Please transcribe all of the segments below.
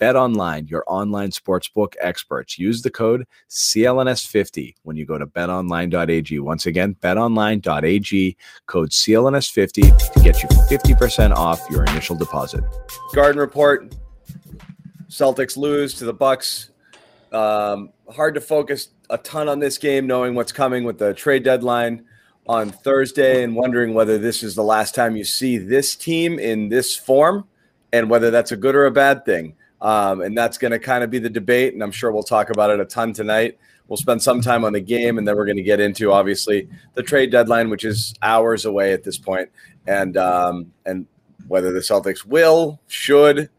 Bet online, your online sportsbook experts. Use the code CLNS50 when you go to betonline.ag. Once again, betonline.ag, code CLNS50 to get you 50% off your initial deposit. Garden report. Celtics lose to the Bucks. Um, hard to focus a ton on this game, knowing what's coming with the trade deadline on Thursday, and wondering whether this is the last time you see this team in this form, and whether that's a good or a bad thing. Um, and that's going to kind of be the debate, and I'm sure we'll talk about it a ton tonight. We'll spend some time on the game, and then we're going to get into obviously the trade deadline, which is hours away at this point, and um, and whether the Celtics will, should,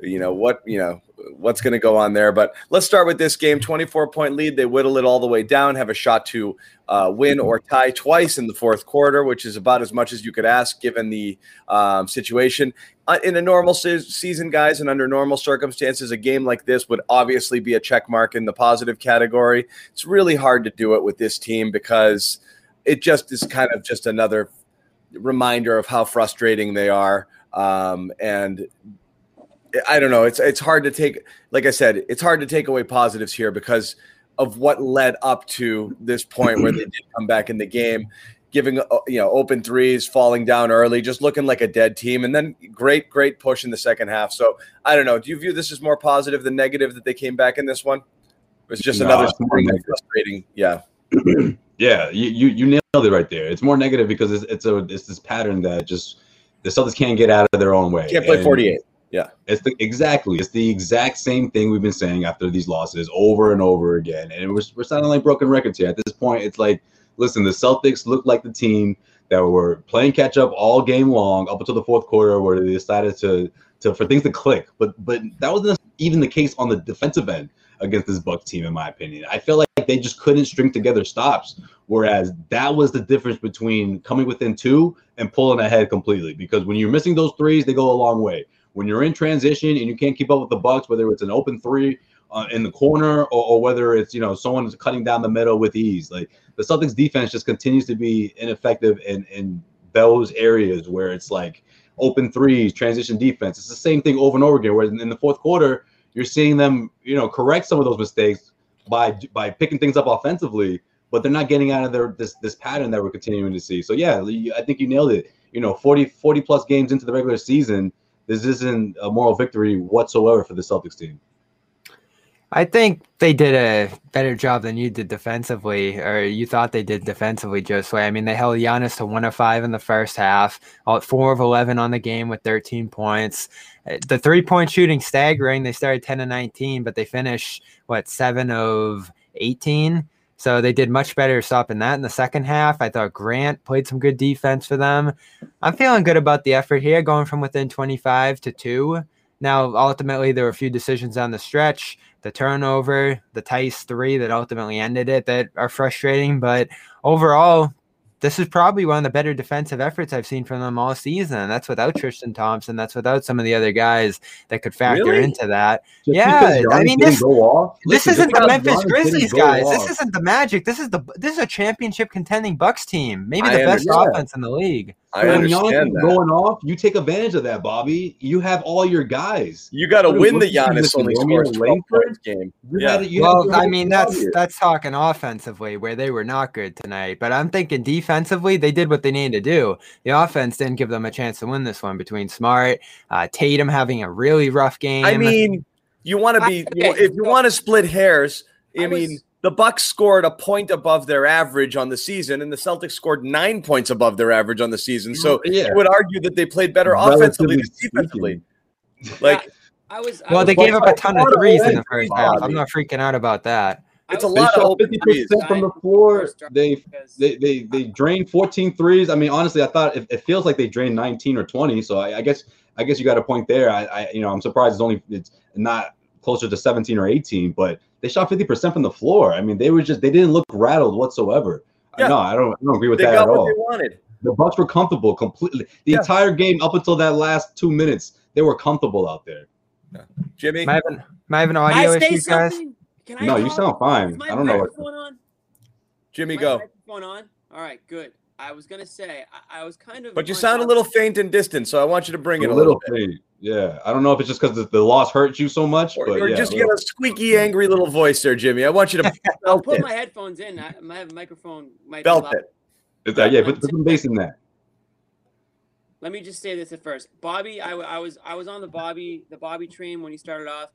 you know what, you know what's going to go on there. But let's start with this game 24 point lead. They whittle it all the way down, have a shot to uh, win or tie twice in the fourth quarter, which is about as much as you could ask given the um, situation. Uh, in a normal se- season, guys, and under normal circumstances, a game like this would obviously be a check mark in the positive category. It's really hard to do it with this team because it just is kind of just another reminder of how frustrating they are. Um, and I don't know. It's it's hard to take. Like I said, it's hard to take away positives here because of what led up to this point where they did come back in the game, giving uh, you know open threes, falling down early, just looking like a dead team, and then great great push in the second half. So I don't know. Do you view this as more positive than negative that they came back in this one? It was just no, another frustrating. Yeah. yeah, you, you you nailed it right there. It's more negative because it's it's a it's this pattern that just the Celtics can't get out of their own way. Can't play forty eight. Yeah. It's the exactly. It's the exact same thing we've been saying after these losses over and over again. And we're, we're sounding like broken records here. At this point, it's like, listen, the Celtics look like the team that were playing catch up all game long up until the fourth quarter where they decided to to for things to click. But but that wasn't even the case on the defensive end against this Bucks team, in my opinion. I feel like they just couldn't string together stops. Whereas that was the difference between coming within two and pulling ahead completely. Because when you're missing those threes, they go a long way when you're in transition and you can't keep up with the Bucks, whether it's an open three uh, in the corner or, or, whether it's you know someone is cutting down the middle with ease, like the Celtics defense just continues to be ineffective in in those areas where it's like open threes, transition defense. It's the same thing over and over again. Where in the fourth quarter, you're seeing them you know correct some of those mistakes by by picking things up offensively, but they're not getting out of their this this pattern that we're continuing to see. So yeah, I think you nailed it. You know, 40 40 plus games into the regular season this isn't a moral victory whatsoever for the Celtics team. I think they did a better job than you did defensively, or you thought they did defensively, Josue. I mean, they held Giannis to one of five in the first half, four of 11 on the game with 13 points. The three point shooting staggering. They started 10 to 19, but they finished, what, seven of 18? So they did much better stopping that in the second half. I thought Grant played some good defense for them. I'm feeling good about the effort here, going from within 25 to two. Now, ultimately, there were a few decisions on the stretch, the turnover, the Theis three that ultimately ended it that are frustrating. But overall, this is probably one of the better defensive efforts I've seen from them all season. That's without Tristan Thompson. That's without some of the other guys that could factor Really? into that. Just Yeah, I mean, this- off- This listen, isn't the Memphis Giannis Grizzlies, guys. off- This isn't the Magic. This is the this is a championship contending Bucks team. Maybe I the best understand. offense in the league. I when Giannis understand is that. going off, you take advantage of that, Bobby. You have all your guys. You got to win the did Giannis only Romeo scores 12 points game. You Yeah. had it- you had Well, to I mean that's here. that's talking offensively where they were not good tonight. But I'm thinking defensively, they did what they needed to do. The offense didn't give them a chance to win this one between Smart, uh, Tatum having a really rough game. I mean, you want to be you, Okay, if you want to split hairs. I, I mean, was- the Bucks scored a point above their average on the season, and the Celtics scored nine points above their average on the season. So yeah, I would argue that they played better Relatively offensively than defensively. speaking. Like I was. I well, was, they gave up a ton of threes in the Bobby, first half. I'm not freaking out about that. It's a They lot of shot open fifty threes. percent from the floor. They they they they drained 14 threes. I mean, honestly, I thought it, it feels like they drained 19 or 20. So I, I guess I guess you got a point there. I, I you know I'm surprised it's only it's not closer to 17 or 18, but they shot 50 percent from the floor. I mean, they were just they didn't look rattled whatsoever. Yeah. No, I don't I don't agree with They that got at what all. they wanted. The Bucks were comfortable completely. The Yeah. entire game up until that last two minutes, they were comfortable out there. Jimmy, Am I having, am I having Can I audio say issues, guys? Can I No, you talk? sound fine. I don't know what's going on? Jimmy, My go. Going on? All right, good. I was gonna say I, I was kind of. But you sound a little faint and distant, so I want you to bring it a a little little bit. thing. Yeah, I don't know if it's just because the, the loss hurt you so much, Or, but or yeah, just get a squeaky, angry little voice there, Jimmy. I want you to I'll belt put it. my headphones in. I, my microphone might Belt be it. It's like, yeah, put, put some bass in that. Let me just say this at first. Bobby, I, w- I was I was on the Bobby the Bobby train when he started off.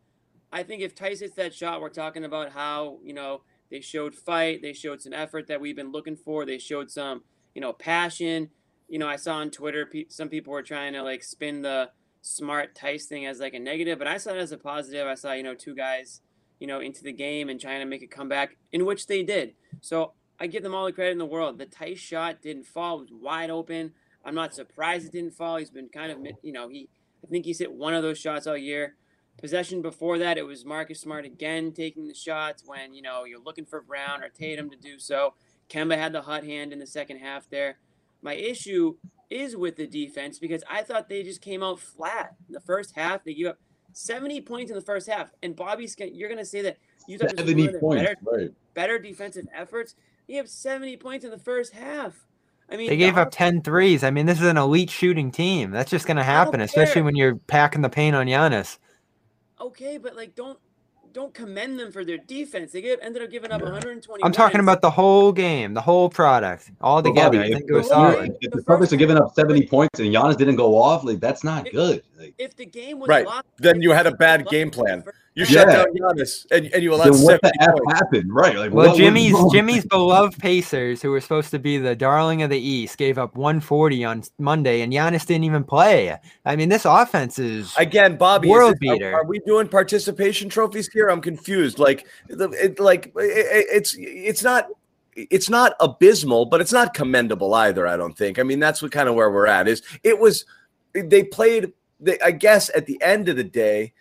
I think if Theis hits that shot, we're talking about how you know they showed fight, they showed some effort that we've been looking for, they showed some you know passion. You know, I saw on Twitter pe- some people were trying to like spin the smart Theis thing as like a negative, but I saw it as a positive. I saw you know two guys you know into the game and trying to make a comeback, in which they did. So I give them all the credit in the world. The Theis shot didn't fall; was wide open. I'm not surprised it didn't fall. He's been kind of, you know, he. I think he's hit one of those shots all year. Possession before that, it was Marcus Smart again taking the shots when you know you're looking for Brown or Tatum to do so. Kemba had the hot hand in the second half there. My issue is with the defense because I thought they just came out flat in the first half. They gave up 70 points in the first half, and Bobby's—you're going to say that you thought this was one 70 points, better, right? better defensive efforts. You have 70 points in the first half. I mean, They the gave up off- 10 threes. I mean, this is an elite shooting team. That's just going to happen, especially when you're packing the paint on Giannis. okay, but like don't don't commend them for their defense. They give, ended up giving up 120. I'm talking about the whole game, the whole product, all But together. Bobby, I if, think it was solid. if the Celtics are giving up 70 points and Giannis didn't go off, like that's not good. Like, if the game was Right. locked, Then you had a bad game plan. You Yeah. shut down Giannis and, and you allowed then what 70 the f points. happened? Right? Like, Well, Jimmy's? Jimmy's beloved Pacers, who were supposed to be the darling of the East, gave up 140 on Monday, and Giannis didn't even play. I mean, this offense is Again, Bobby, World this- are- beater. Are, we doing participation trophies here? I'm confused. Like, the, it, like it, it- it's it's not it's not abysmal, but it's not commendable either. I don't think. I mean, that's what kind of where we're at. Is it was they played. They, I guess at the end of the day,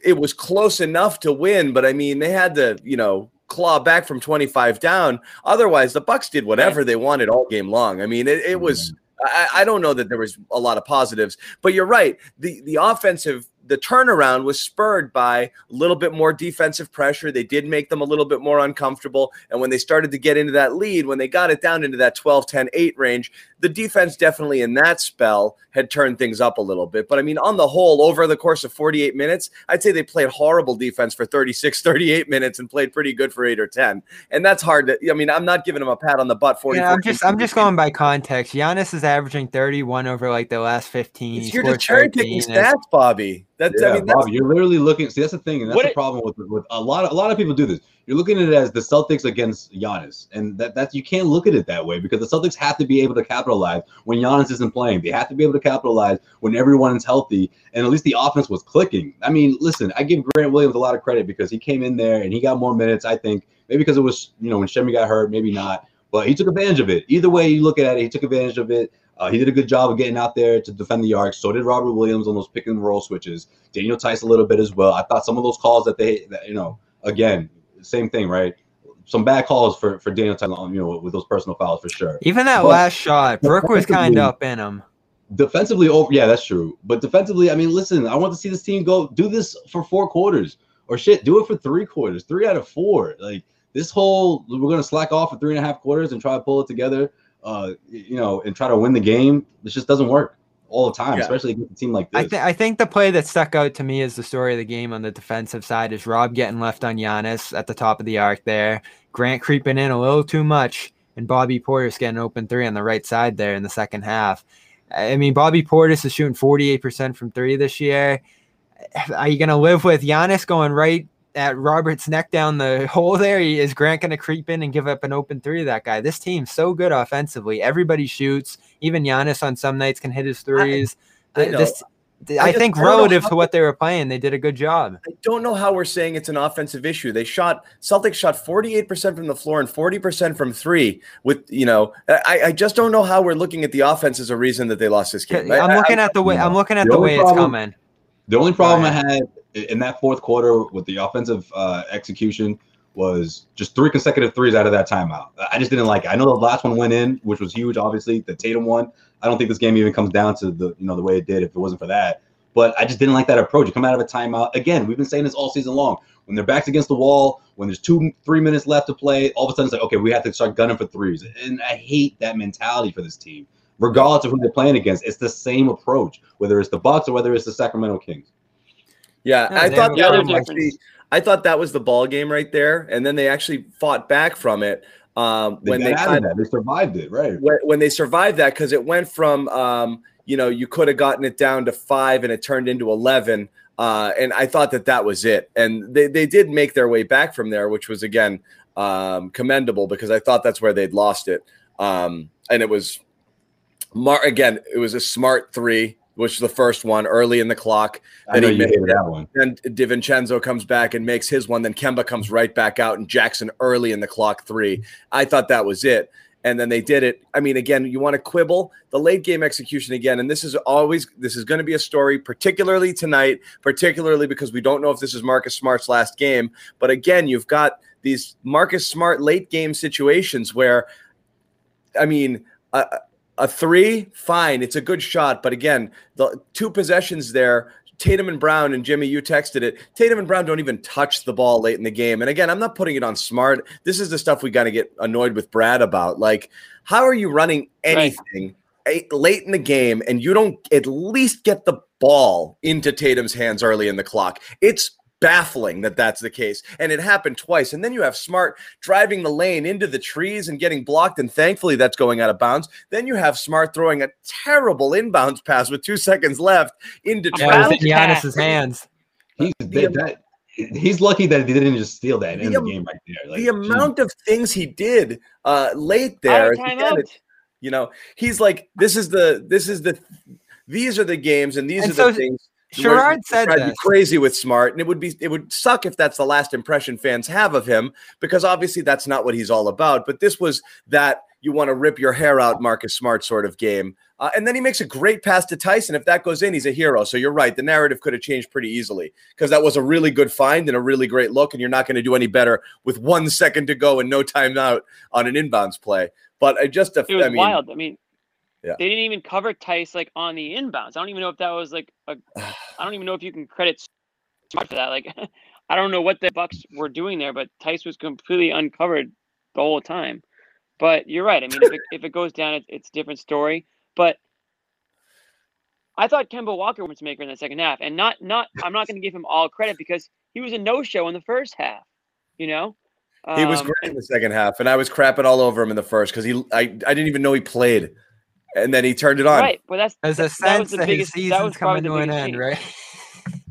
it was close enough to win, but I mean, they had to you know claw back from 25 down. Otherwise, the Bucks did whatever they wanted all game long. I mean, it, it was. Mm-hmm. I, I don't know that there was a lot of positives, but you're right. The the offensive the turnaround was spurred by a little bit more defensive pressure. They did make them a little bit more uncomfortable. And when they started to get into that lead, when they got it down into that 12, 10, 8 range, the defense definitely in that spell had turned things up a little bit. But I mean, on the whole, over the course of 48 minutes, I'd say they played horrible defense for 36, 38 minutes and played pretty good for eight or 10. And that's hard to, I mean, I'm not giving them a pat on the butt 40. Yeah, I'm just I'm just going by context. Giannis is averaging 31 over like the last 15. It's He you're just cherry picking stats, Bobby. That's, Yeah, I mean, that's, Bobby, you're literally looking. See, that's the thing, and that's What the it- problem with with a lot of a lot of people do this. You're looking at it as the Celtics against Giannis, and that that's you can't look at it that way because the Celtics have to be able to capitalize when Giannis isn't playing. They have to be able to capitalize when everyone is healthy, and at least the offense was clicking. I mean, listen, I give Grant Williams a lot of credit because he came in there and he got more minutes. I think maybe because it was you know when Semi got hurt, maybe not, but he took advantage of it. Either way you look at it, he took advantage of it. Uh, he did a good job of getting out there to defend the arc. So did Robert Williams on those pick and roll switches. Daniel Theis a little bit as well. I thought some of those calls that they, that, you know, again, same thing, right? some bad calls for for Daniel Tyler, you know, with those personal fouls for sure. Even that But- last shot, Brook was kind of up in him. defensively over yeah that's true but defensively i mean listen i want to see this team go do this for four quarters or shit do it for three quarters three out of four like this whole we're going to slack off for three and a half quarters and try to pull it together uh you know and try to win the game this just doesn't work all the time Yeah. especially against a team like I, th- I think the play that stuck out to me as the story of the game on the defensive side is Rob getting left on Giannis at the top of the arc there, Grant creeping in a little too much, and Bobby Portis getting open three on the right side there in the second half. I mean, Bobby Portis is shooting 48% from three this year. Are you going to live with Giannis going right at Robert's neck down the hole there? Is Grant going to creep in and give up an open three to that guy? This team's so good offensively. Everybody shoots. Even Giannis on some nights can hit his threes. I Th- know. this- I I, think I relative how- to what they were playing, they did a good job. I don't know how we're saying it's an offensive issue. They shot Celtics shot 48% from the floor and 40% from three. With you know, I, I just don't know how we're looking at the offense as a reason that they lost this game. I- I'm I- looking at the way I'm looking at The the only way it's coming. The only problem I had in that fourth quarter with the offensive uh, execution was just three consecutive threes out of that timeout. I just didn't like it. I know the last one went in, which was huge, obviously. The Tatum one. I don't think this game even comes down to the you know the way it did if it wasn't for that. But I just didn't like that approach. You come out of a timeout again. We've been saying this all season long. When their backs against the wall, when there's two, three minutes left to play, all of a sudden it's like, okay, we have to start gunning for threes. And I hate that mentality for this team, regardless of who they're playing against. It's the same approach, whether it's the Bucks or whether it's the Sacramento Kings. Yeah, Yeah, I thought that was actually, I thought that was the ball game right there, and then they actually fought back from it um, They when they out of that. They survived it, right? when, when they survived that because it went from um, you know you could have gotten it down to five and it turned into 11 uh, and i thought that that was it and they, they did make their way back from there which was again um, commendable because i thought that's where they'd lost it um, and it was Mar- again it was a smart three which was the first one early in the clock I Then know he made that one. then DiVincenzo comes back and makes his one. Then Kemba comes right back out and Jackson early in the clock three. I thought that was it. And then they did it. I mean, again, you want to quibble the late game execution again. And this is always, this is going to be a story, particularly tonight, particularly because we don't know if this is Marcus Smart's last game. But again, you've got these Marcus Smart late game situations where, I mean, a, a three, fine, it's a good shot. But again, the two possessions there, Tatum and Brown and Jimmy, you texted it. Tatum and Brown don't even touch the ball late in the game. And again, I'm not putting it on smart. This is the stuff we got to get annoyed with Brad about. Like, how are you running anything a- late in the game and you don't at least get the ball into Tatum's hands early in the clock? It's baffling that that's the case. And it happened twice. And then you have Smart driving the lane into the trees and getting blocked. And thankfully, that's going out of bounds. Then you have Smart throwing a terrible inbounds pass with two seconds left into Yeah, it was traffic. in Bounce Giannis's hands. He's that, that, he's lucky that he didn't just steal that and end The the game right there. Like, the amount of things he did uh, late there. Again, it- you know, he's like, this is the, this is the, these are the games, and these And are so the things. Sherrod said drive you this. crazy with Smart, and it would be, it would suck if that's the last impression fans have of him, because obviously that's not what he's all about. But this was that you want to rip your hair out, Marcus Smart sort of game. Uh, and then he makes a great pass to Tyson. If that goes in, he's a hero. So you're right. The narrative could have changed pretty easily because that was a really good find and a really great look. And you're not going to do any better with one second to go and no timeout on an inbounds play. But I just, It was I mean, wild. I mean, Yeah. they didn't even cover Theis like on the inbounds. I don't even know if that was like a. I don't even know if you can credit Smart for that. Like, I don't know what the Bucks were doing there, but Theis was completely uncovered the whole time. But you're right. I mean, if it, if it goes down, it's, it's a different story. But I thought Kemba Walker was maker in the second half, and not not. I'm not going to give him all credit because he was a no show in the first half. You know, he was Um, great in the second half. And I was crapping all over him in the first because he, I, I didn't even know he played. And then he turned it on. Right, but that's There's a that, that was sense the that his biggest. That season's was coming to an end, change. right?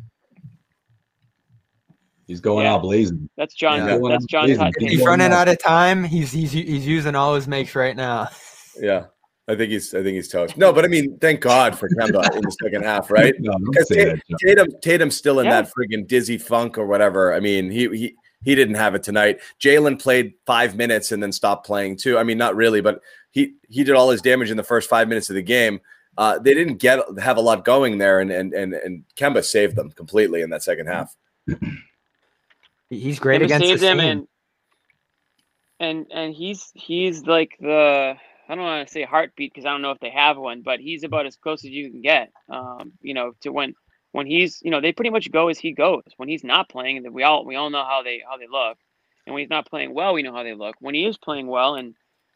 he's going Yeah. out blazing. That's John. Yeah. That's John Amazing. Todd. If If he's running out of time, he's he's he's using all his makes right now. Yeah. I think he's I think he's toast. No, but I mean, thank God for Kemba in the second half, right? No, don't Because say. Tatum Tatum's still in Yeah. that friggin' dizzy funk or whatever. I mean, he he he didn't have it tonight. Jaylen played five minutes and then stopped playing too. I mean, not really, but he he did all his damage in the first five minutes of the game. Uh, they didn't get have a lot going there, and and and and Kemba saved them completely in that second half. He's great Kemba against saved this them, team. and and and he's he's like the I don't want to say heartbeat because I don't know if they have one, but he's about as close as you can get. Um, you know, to when when he's you know they pretty much go as he goes. When he's not playing, we all we all know how they how they look, and when he's not playing well, we know how they look. When he is playing well and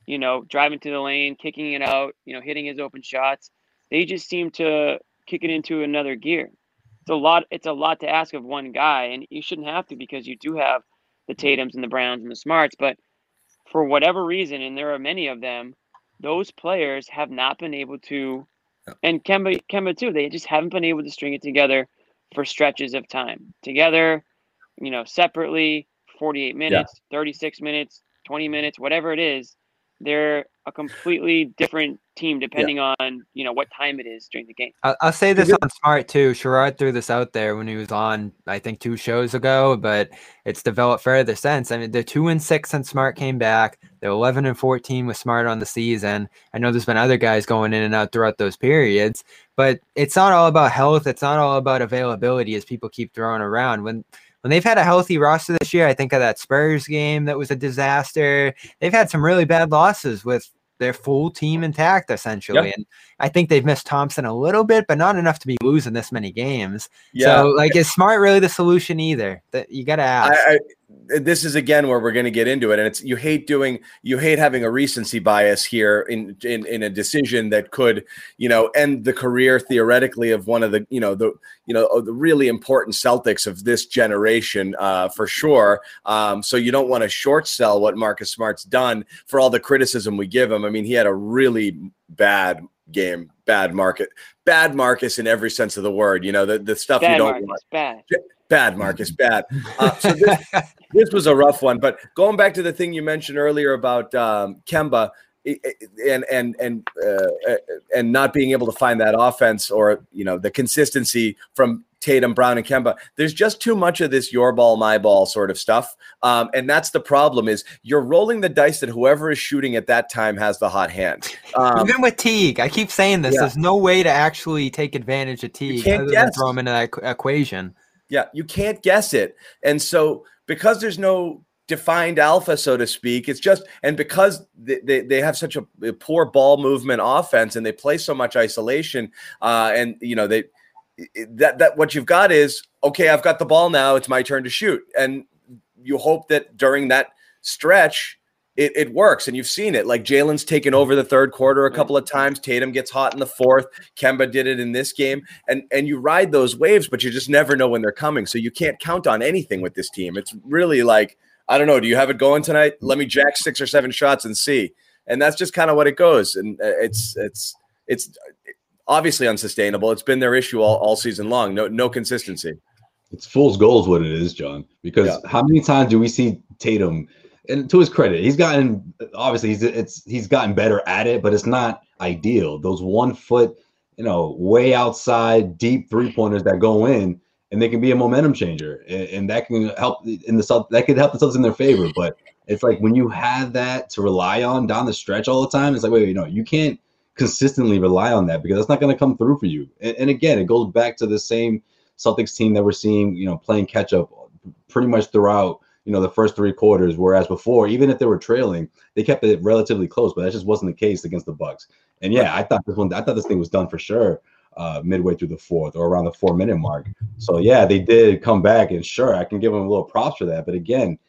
you know driving to the lane, kicking it out, you know hitting his open shots, they just seem to kick it into another gear. It's a lot. It's a lot to ask of one guy, and you shouldn't have to because you do have the Tatum's and the Browns and the Smarts, but for whatever reason, and there are many of them, those players have not been able to, and Kemba, Kemba too, they just haven't been able to string it together for stretches of time together, you know, separately, 48 minutes, yeah. 36 minutes, 20 minutes, whatever it is. They're a completely different team depending yeah. on you know what time it is during the game. I'll, I'll say this on Smart too. Sherrod threw this out there when he was on, I think, two shows ago, but it's developed further since. I mean, the two and six since Smart came back. They're eleven and fourteen with Smart on the season. I know there's been other guys going in and out throughout those periods, but it's not all about health. It's not all about availability, as people keep throwing around. When when they've had a healthy roster this year, I think of that Spurs game that was a disaster. They've had some really bad losses with their full team intact essentially. Yep. And I think they've missed Thompson a little bit, but not enough to be losing this many games. Yeah. So like is smart really the solution either? That you gotta ask. I, I, this is again where we're going to get into it and it's you hate doing you hate having a recency bias here in, in in a decision that could you know end the career theoretically of one of the you know the you know the really important celtics of this generation uh, for sure. Um, so you don't want to short sell what marcus smart's done for all the criticism we give him. I mean he had a really bad game bad market bad marcus in every sense of the word you know the, the stuff bad you don't marcus, want. bad bad marcus bad uh, so this, this was a rough one. But going back to the thing you mentioned earlier about um, Kemba and and and uh, and not being able to find that offense or you know the consistency from Tatum, Brown, and Kemba. There's just too much of this your ball, my ball sort of stuff, um, and that's the problem. Is you're rolling the dice that whoever is shooting at that time has the hot hand. Um, Even with Teague, I keep saying this. Yeah. There's no way to actually take advantage of Teague other guess. than throw him into that equation. Yeah, you can't guess it, and so because there's no defined alpha, so to speak. It's just, and because they, they, they have such a, poor ball movement offense and they play so much isolation, uh, and you know, they that that what you've got is okay, I've got the ball now, it's my turn to shoot. And you hope that during that stretch, it, it works. And you've seen it. Like Jaylen's taken over the third quarter a couple of times. Tatum gets hot in the fourth. Kemba did it in this game. And and you ride those waves, but you just never know when they're coming. So you can't count on anything with this team. It's really like, I don't know, do you have it going tonight? Let me jack six or seven shots and see. And that's just kind of what it goes. And uh, it's it's it's obviously unsustainable. It's been their issue all, all season long. No no consistency. It's fool's goal is what it is, John. Because yeah. how many times do we see Tatum – and to his credit, he's gotten obviously he's it's he's gotten better at it, but it's not ideal. Those one foot, you know, way outside deep three pointers that go in, and they can be a momentum changer, and, and that can help in the South that could help the Celtics in their favor. But it's like when you have that to rely on down the stretch all the time, it's like wait, you know, you can't consistently rely on that because that's not going to come through for you. And, and again, it goes back to the same Celtics team that we're seeing, you know, playing catch up pretty much throughout you know the first three quarters. Whereas before, even if they were trailing, they kept it relatively close. But that just wasn't the case against the Bucks. And yeah, I thought this one, I thought this thing was done for sure. Uh, midway through the fourth or around the four minute mark. So yeah, they did come back, and sure, I can give them a little props for that. But again,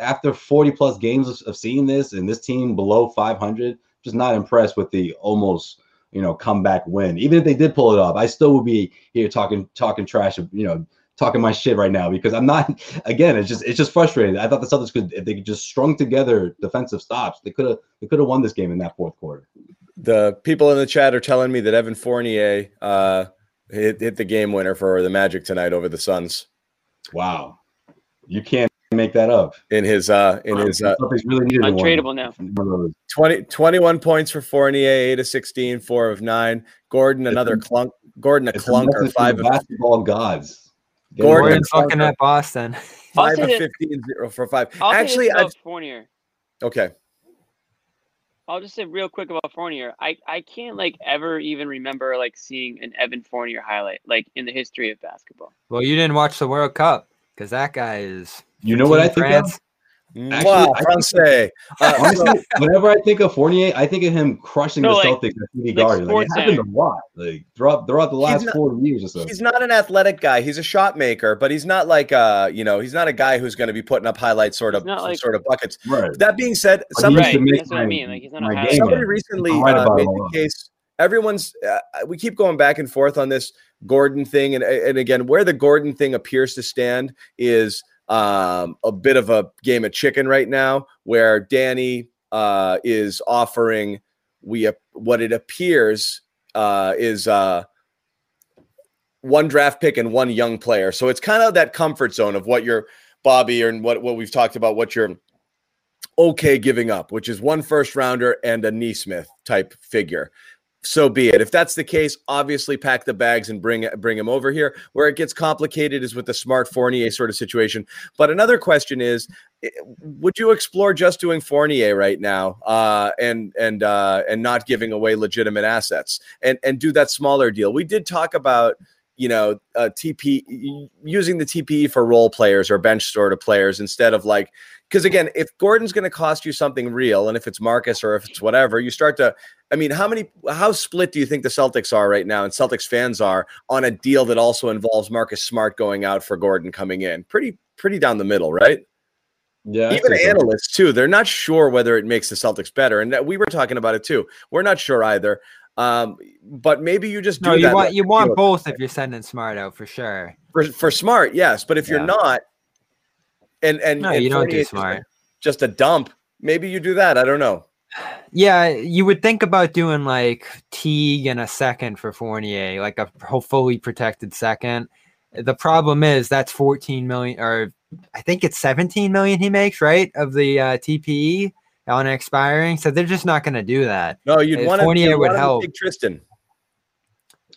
after 40 plus games of, seeing this and this team below 500, just not impressed with the almost you know comeback win. Even if they did pull it off, I still would be here talking talking trash, you know, talking my shit right now because I'm not. Again, it's just it's just frustrating. I thought the Celtics could if they could just strung together defensive stops, they could have they could have won this game in that fourth quarter. The people in the chat are telling me that Evan Fournier uh, hit hit the game winner for the Magic tonight over the Suns. Wow, you can't make that up in his uh in his uh really untradeable now 20 21 points for Fournier 8 of 16 4 of 9 Gordon another it's clunk Gordon a clunker 5 of basketball gods Gordon fucking at Boston. Five of 15, zero for five. I'll Actually, I Fournier. Okay. I'll just say real quick about Fournier. I, I can't like ever even remember like seeing an Evan Fournier highlight like in the history of basketball. Well, you didn't watch the World Cup because that guy is. You know what I think? Of? Actually, Wow, I think- Francais. Uh, Honestly, whenever I think of Fournier, I think of him crushing No, the like- Celtics at TD like Garden. Like, it happened a lot, like throughout throughout the last not- four years or so. He's not an athletic guy. He's a shot maker, but he's not like uh, you know, he's not a guy who's going to be putting up highlight sort of like- sort of buckets. Right. That being said, somebody Right, make that's what I mean, like, he's not a my highlight game guy. somebody recently I'm right uh, made the lot. case. Everyone's uh, we keep going back and forth on this Gordon thing, and and again, where the Gordon thing appears to stand is um, a bit of a game of chicken right now, where Danny uh, is offering we what it appears uh, is uh, one draft pick and one young player. So it's kind of that comfort zone of what you're Bobby and what what we've talked about, what you're okay giving up, which is one first rounder and a Nesmith type figure. So be it. If that's the case, obviously pack the bags and bring bring him over here. Where it gets complicated is with the smart Fournier sort of situation. But another question is, would you explore just doing Fournier right now, uh, and and uh, and not giving away legitimate assets, and and do that smaller deal? We did talk about you know, uh, TP using the TPE for role players or bench sort of players instead of like, because again, if Gordon's going to cost you something real, and if it's Marcus or if it's whatever, you start to. I mean, how many, how split do you think the Celtics are right now, and Celtics fans are on a deal that also involves Marcus Smart going out for Gordon coming in? Pretty, pretty down the middle, right? Yeah, Even analysts too, they're not sure whether it makes the Celtics better, and we were talking about it too. We're not sure either. Um, but maybe you just do No, you that. want you want both if you're sending smart out for sure. for for smart, yes. But if you're not, and and No, and you don't do is just a- smart. just a dump, maybe you do that. I don't know. Yeah, you would think about doing like Teague and a second for Fournier, like a ho- fully protected second. The problem is that's 14 million, or I think it's 17 million he makes, right? Of the uh, TPE on expiring. So they're just not going to do that. No, you'd Uh, want Fournier to would help. Take Tristan.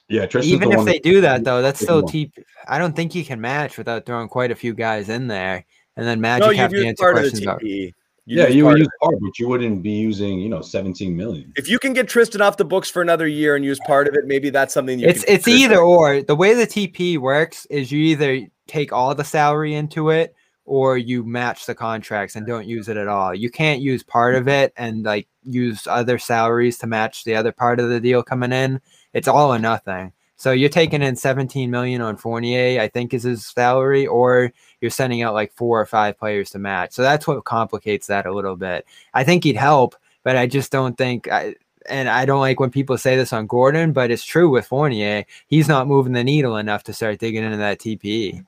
Yeah, Tristan's Even the if one they do that, though, that's still him on. TP. I don't think you can match without throwing quite a few guys in there. And then Magic No, have you'd to answer part of the questions. about- TPE. You'd yeah, you would use part, but you wouldn't be using, you know, 17 million. If you can get Tristan off the books for another year and use part of it, maybe that's something you. it's it's consider. either or. The way the TP works is you either take all the salary into it or you match the contracts and don't use it at all. You can't use part of it and like use other salaries to match the other part of the deal coming in. It's all or nothing. So you're taking in 17 million on Fournier, I think is his salary, or you're sending out like four or five players to match. So that's what complicates that a little bit. I think he'd help, but I just don't think I and I don't like when people say this on Gordon, but it's true with Fournier. He's not moving the needle enough to start digging into that TPE.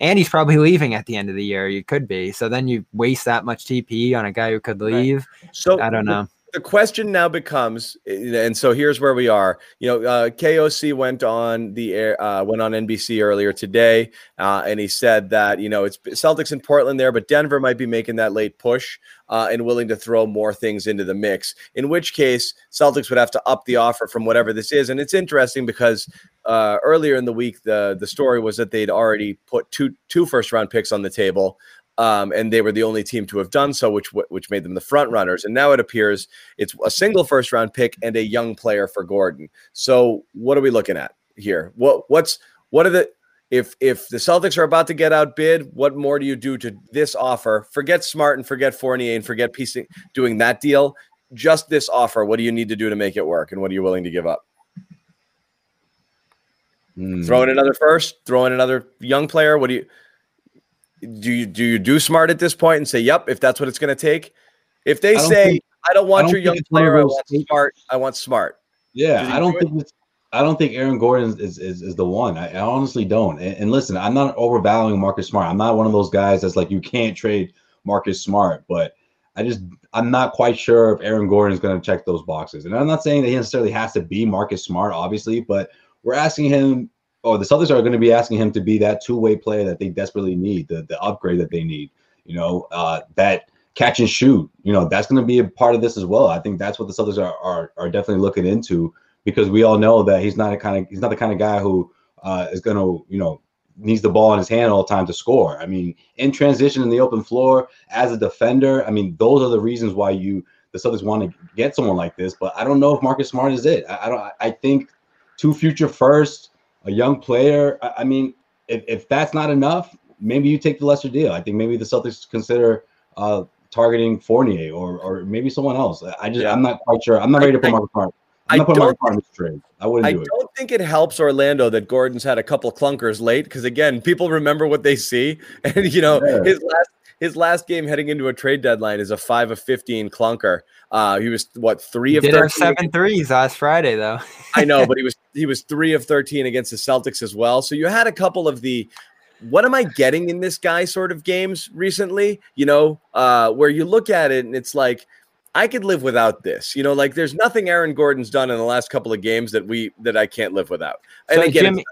And he's probably leaving at the end of the year. You could be. So then you waste that much TPE on a guy who could leave. So I don't know. The question now becomes, and so here's where we are. You know, uh, KOC went on the air, uh, went on NBC earlier today, uh, and he said that you know it's Celtics in Portland there, but Denver might be making that late push uh, and willing to throw more things into the mix. In which case, Celtics would have to up the offer from whatever this is. And it's interesting because uh, earlier in the week, the the story was that they'd already put two two first round picks on the table um, and they were the only team to have done so, which which made them the front runners. And now it appears it's a single first round pick and a young player for Gordon. So what are we looking at here? What what's what are the if if the Celtics are about to get outbid, what more do you do to this offer? Forget Smart and forget Fournier and forget piecing doing that deal. Just this offer. What do you need to do to make it work? And what are you willing to give up? Hmm. Throw in another first. Throw in another young player. What do you? Do you do you do smart at this point and say, "Yep, if that's what it's going to take"? If they I say, think- "I don't want I don't your young think it's one of player, I want statements- smart. I want smart." Yeah, I don't do think it's, I don't think Aaron Gordon is is, is the one. I, I honestly don't. And, and listen, I'm not overvaluing Marcus Smart. I'm not one of those guys that's like you can't trade Marcus Smart, but I just I'm not quite sure if Aaron Gordon is going to check those boxes. And I'm not saying that he necessarily has to be Marcus Smart, obviously, but we're asking him. Oh, the Celtics are going to be asking him to be that two-way player that they desperately need, the the upgrade that they need. You know, uh, that catch and shoot. You know, that's going to be a part of this as well. I think that's what the Celtics are are, are definitely looking into because we all know that he's not a kind of he's not the kind of guy who uh, is going to you know needs the ball in his hand all the time to score. I mean, in transition in the open floor as a defender, I mean, those are the reasons why you the Celtics want to get someone like this. But I don't know if Marcus Smart is it. I, I don't. I think two future first, a young player. I, I mean, if, if that's not enough, maybe you take the lesser deal. I think maybe the Celtics consider uh, targeting Fournier or or maybe someone else. I just Yeah. I'm not quite sure. I'm not ready to put I- Marcus Smart. I I'm not putting don't Marcus Smart in this trade. I wouldn't I do it. I don't think it helps Orlando that Gordon's had a couple clunkers late because again, people remember what they see, and you know Yeah. his last his last game heading into a trade deadline is a five of fifteen clunker. Uh, he was what three He of did have 13 seven threes last Friday though. I know, but he was he was three of thirteen against the Celtics as well. So you had a couple of the what am I getting in this guy sort of games recently, you know, uh, where you look at it and it's like I could live without this. You know, like there's nothing Aaron Gordon's done in the last couple of games that we that I can't live without. And So, again, Jimmy-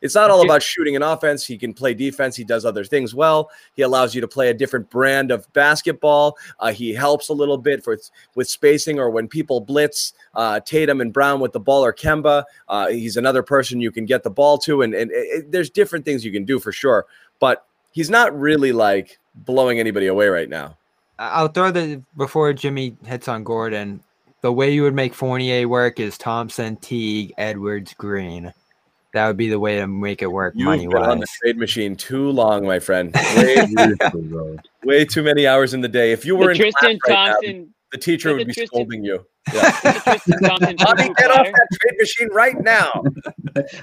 it's, not all about shooting an offense. He can play defense. He does other things well. He allows you to play a different brand of basketball. Uh, he helps a little bit for with spacing or when people blitz. Uh, Tatum and Brown with the ball or Kemba. Uh, he's another person you can get the ball to, and, and it- there's different things you can do for sure. But he's not really like blowing anybody away right now. I'll throw the before Jimmy hits on Gordon. The way you would make Fournier work is Thompson, Teague, Edwards, Green. That would be the way to make it work You've money been on the wise. trade machine too long, my friend. Way, way too many hours in the day. If you were The in Tristan class right now, the teacher the would be Tristan- scolding you. Yeah. Tristan Thompson. Bobby, two-two get off that trade machine right now.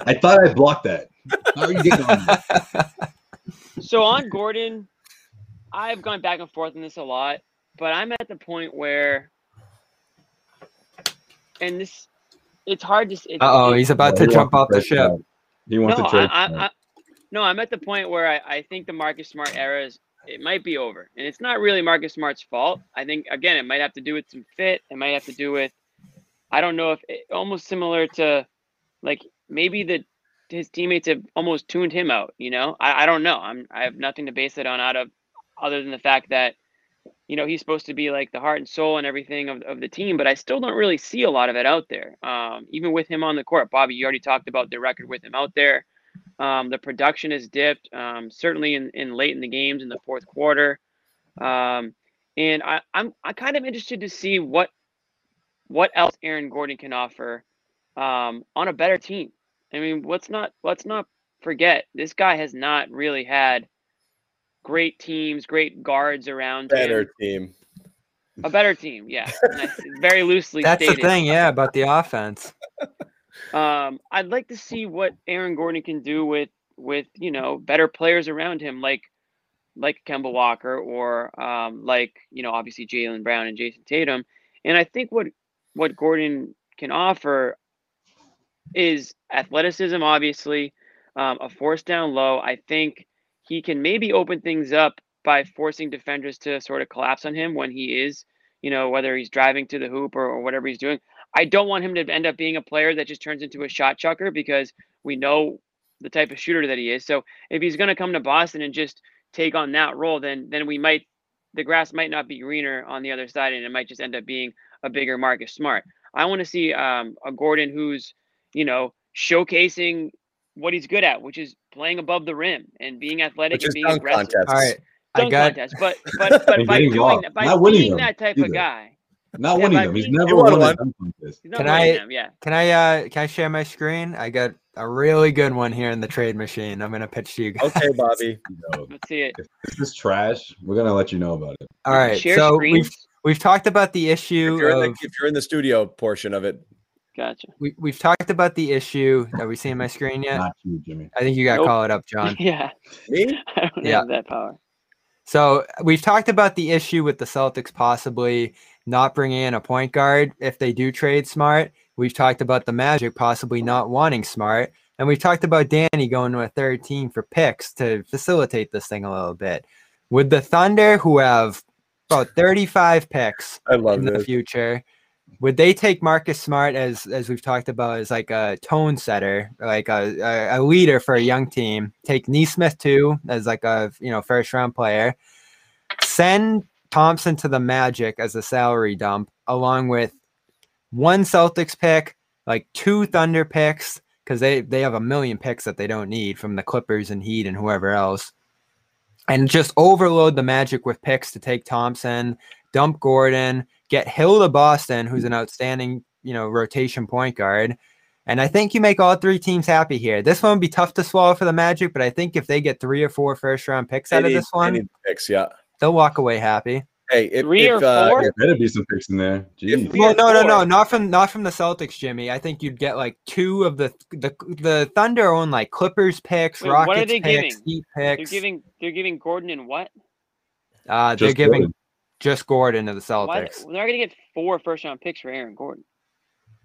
I thought I blocked that. How are you getting on that? So on Gordon, I've gone back and forth on this a lot, but I'm at the point where, and this, it's hard to. s- It, Uh oh, he's about to He jump off the ship. Smart. He wants no, to trade. I, I, I, no, I'm at the point where I, I think the Marcus Smart era is it might be over, and it's not really Marcus Smart's fault. I think again, it might have to do with some fit. It might have to do with, I don't know if it, almost similar to, like maybe the his teammates have almost tuned him out. You know, I, I don't know. I'm I have nothing to base it on out of, other than the fact that, you know, he's supposed to be like the heart and soul and everything of, of the team, but I still don't really see a lot of it out there. Um, even with him on the court, Bobby, you already talked about the record with him out there. Um, the production has dipped, um, certainly in, in late in the games in the fourth quarter. Um, and I, I'm I kind of interested to see what what else Aaron Gordon can offer um, on a better team. I mean, let's not let's not forget this guy has not really had great teams, great guards around him. Better him. team. A better team, yeah. And very loosely That's stated. the thing, yeah, about the offense. Um, I'd like to see what Aaron Gordon can do with with you know better players around him, like like Kemba Walker or um, like you know obviously Jaylen Brown and Jayson Tatum. And I think what what Gordon can offer is athleticism, obviously, um, a force down low. I think he can maybe open things up by forcing defenders to sort of collapse on him when he is, you know, whether he's driving to the hoop or, or whatever he's doing. I don't want him to end up being a player that just turns into a shot chucker because we know the type of shooter that he is. So if he's going to come to Boston and just take on that role, then then we might the grass might not be greener on the other side, and it might just end up being a bigger Marcus Smart. I want to see um, a Gordon who's you know showcasing what he's good at, which is playing above the rim and being athletic and being aggressive. contests. All right. I Dunk got contest, but but but by doing robbed. that, by Not being them that type either. of guy, Not Yeah, winning but them. He's never won won one. a dunk contest. he's not Can I- them. Yeah. Can I uh can I share my screen? I got a really good one here in the trade machine. I'm gonna pitch to you guys. Okay, Bobby. Yo, Let's see it. if this is trash, we're gonna let you know about it. All right. Share so screens. we've we've talked about the If issue you're, in the, if you're in the studio portion of it, Gotcha. we, we've talked about the issue. Are we seeing my screen yet? Not you, Jimmy. I think you gotta Nope. call it up, John. Yeah. me? I don't Yeah. have that power. So we've talked about the issue with the Celtics possibly not bringing in a point guard if they do trade Smart. We've talked about the Magic possibly not wanting Smart, and we've talked about Danny going to a third team for picks to facilitate this thing a little bit. With the Thunder, who have about 35 picks I love in the future, would they take Marcus Smart as as we've talked about as like a tone setter, like a, a, leader for a young team? Take Nesmith too as like a you know first round player. Send Thompson to the Magic as a salary dump, along with one Celtics pick, like two Thunder picks, because they they have a million picks that they don't need from the Clippers and Heat and whoever else, and just overload the Magic with picks to take Thompson, dump Gordon, get Hill to Boston, who's an outstanding you know rotation point guard. And I think you make all three teams happy here. This one would be tough to swallow for the Magic, but I think if they get three or four first round picks They out of this one, picks, yeah. they'll walk away happy. Hey, if, Three if, or uh, four? There better be some picks in there. Jeez. Well, no, no, no, not from not from the Celtics, Jimmy. I think you'd get like two of the the the Thunder own like Clippers picks, Wait, what are Rockets they picks, giving? Heat They're giving they're giving Gordon and what? uh, they're Just giving Gordon. Just Gordon to the Why, Celtics. they're not gonna get four first round picks for Aaron Gordon.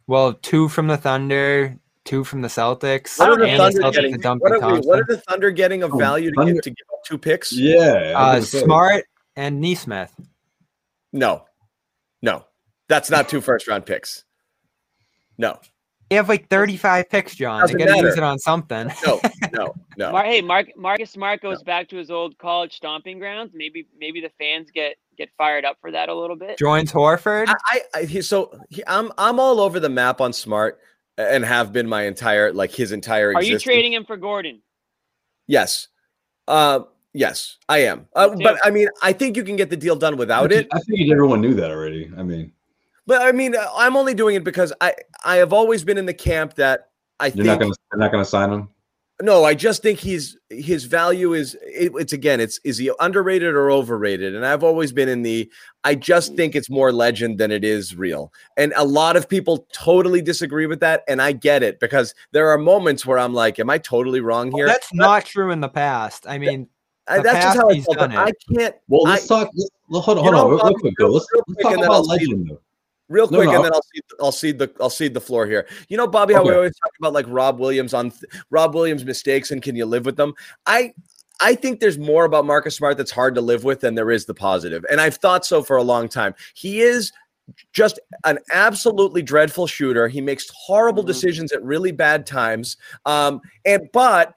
Well, two from the Thunder, two from the Celtics, what are the Thunder the getting? What are, wait, Thompson. what are the Thunder getting of Oh, value to Thunder- get to give up two picks? Yeah. Uh. Smart and Nesmith. No, no, that's not two first round picks. No, They have like 35 picks, John. They Doesn't got to use it on something. no, no, no. Mar- hey, Mark Marcus Smart goes back to his old college stomping grounds. Maybe maybe the fans get get fired up for that a little bit. Joins Horford. I, I, I he, so he, I'm I'm all over the map on Smart and have been my entire like his entire. Are you trading him for Gordon? Yes, uh, yes, I am. Uh, but. I mean, I think you can get the deal done without it. I figured everyone knew that already. I mean, But I mean, uh, I'm only doing it because I I have always been in the camp that I you're think not gonna you're not gonna sign him. No, I just think he's his value is it, it's again it's is he underrated or overrated? And I've always been in the I just mm. think it's more legend than it is real. And a lot of people totally disagree with that and I get it because there are moments where I'm like am I totally wrong here? That's not true in the past. I mean, I- the that's just how I he's felt, but done I can't Well, let's talk. Let's, hold on, hold on, real, real quick though. Let's, let's talk about legend though. Real quick no. and then I'll cede, I'll cede the I'll cede the floor here. You know Bobby how we always talk about like Rob Williams on th- Rob Williams mistakes and can you live with them? I I think there's more about Marcus Smart that's hard to live with than there is the. And I've thought so for a long time. He is just an absolutely dreadful shooter. He makes horrible Mhm. decisions at really bad times. Um and but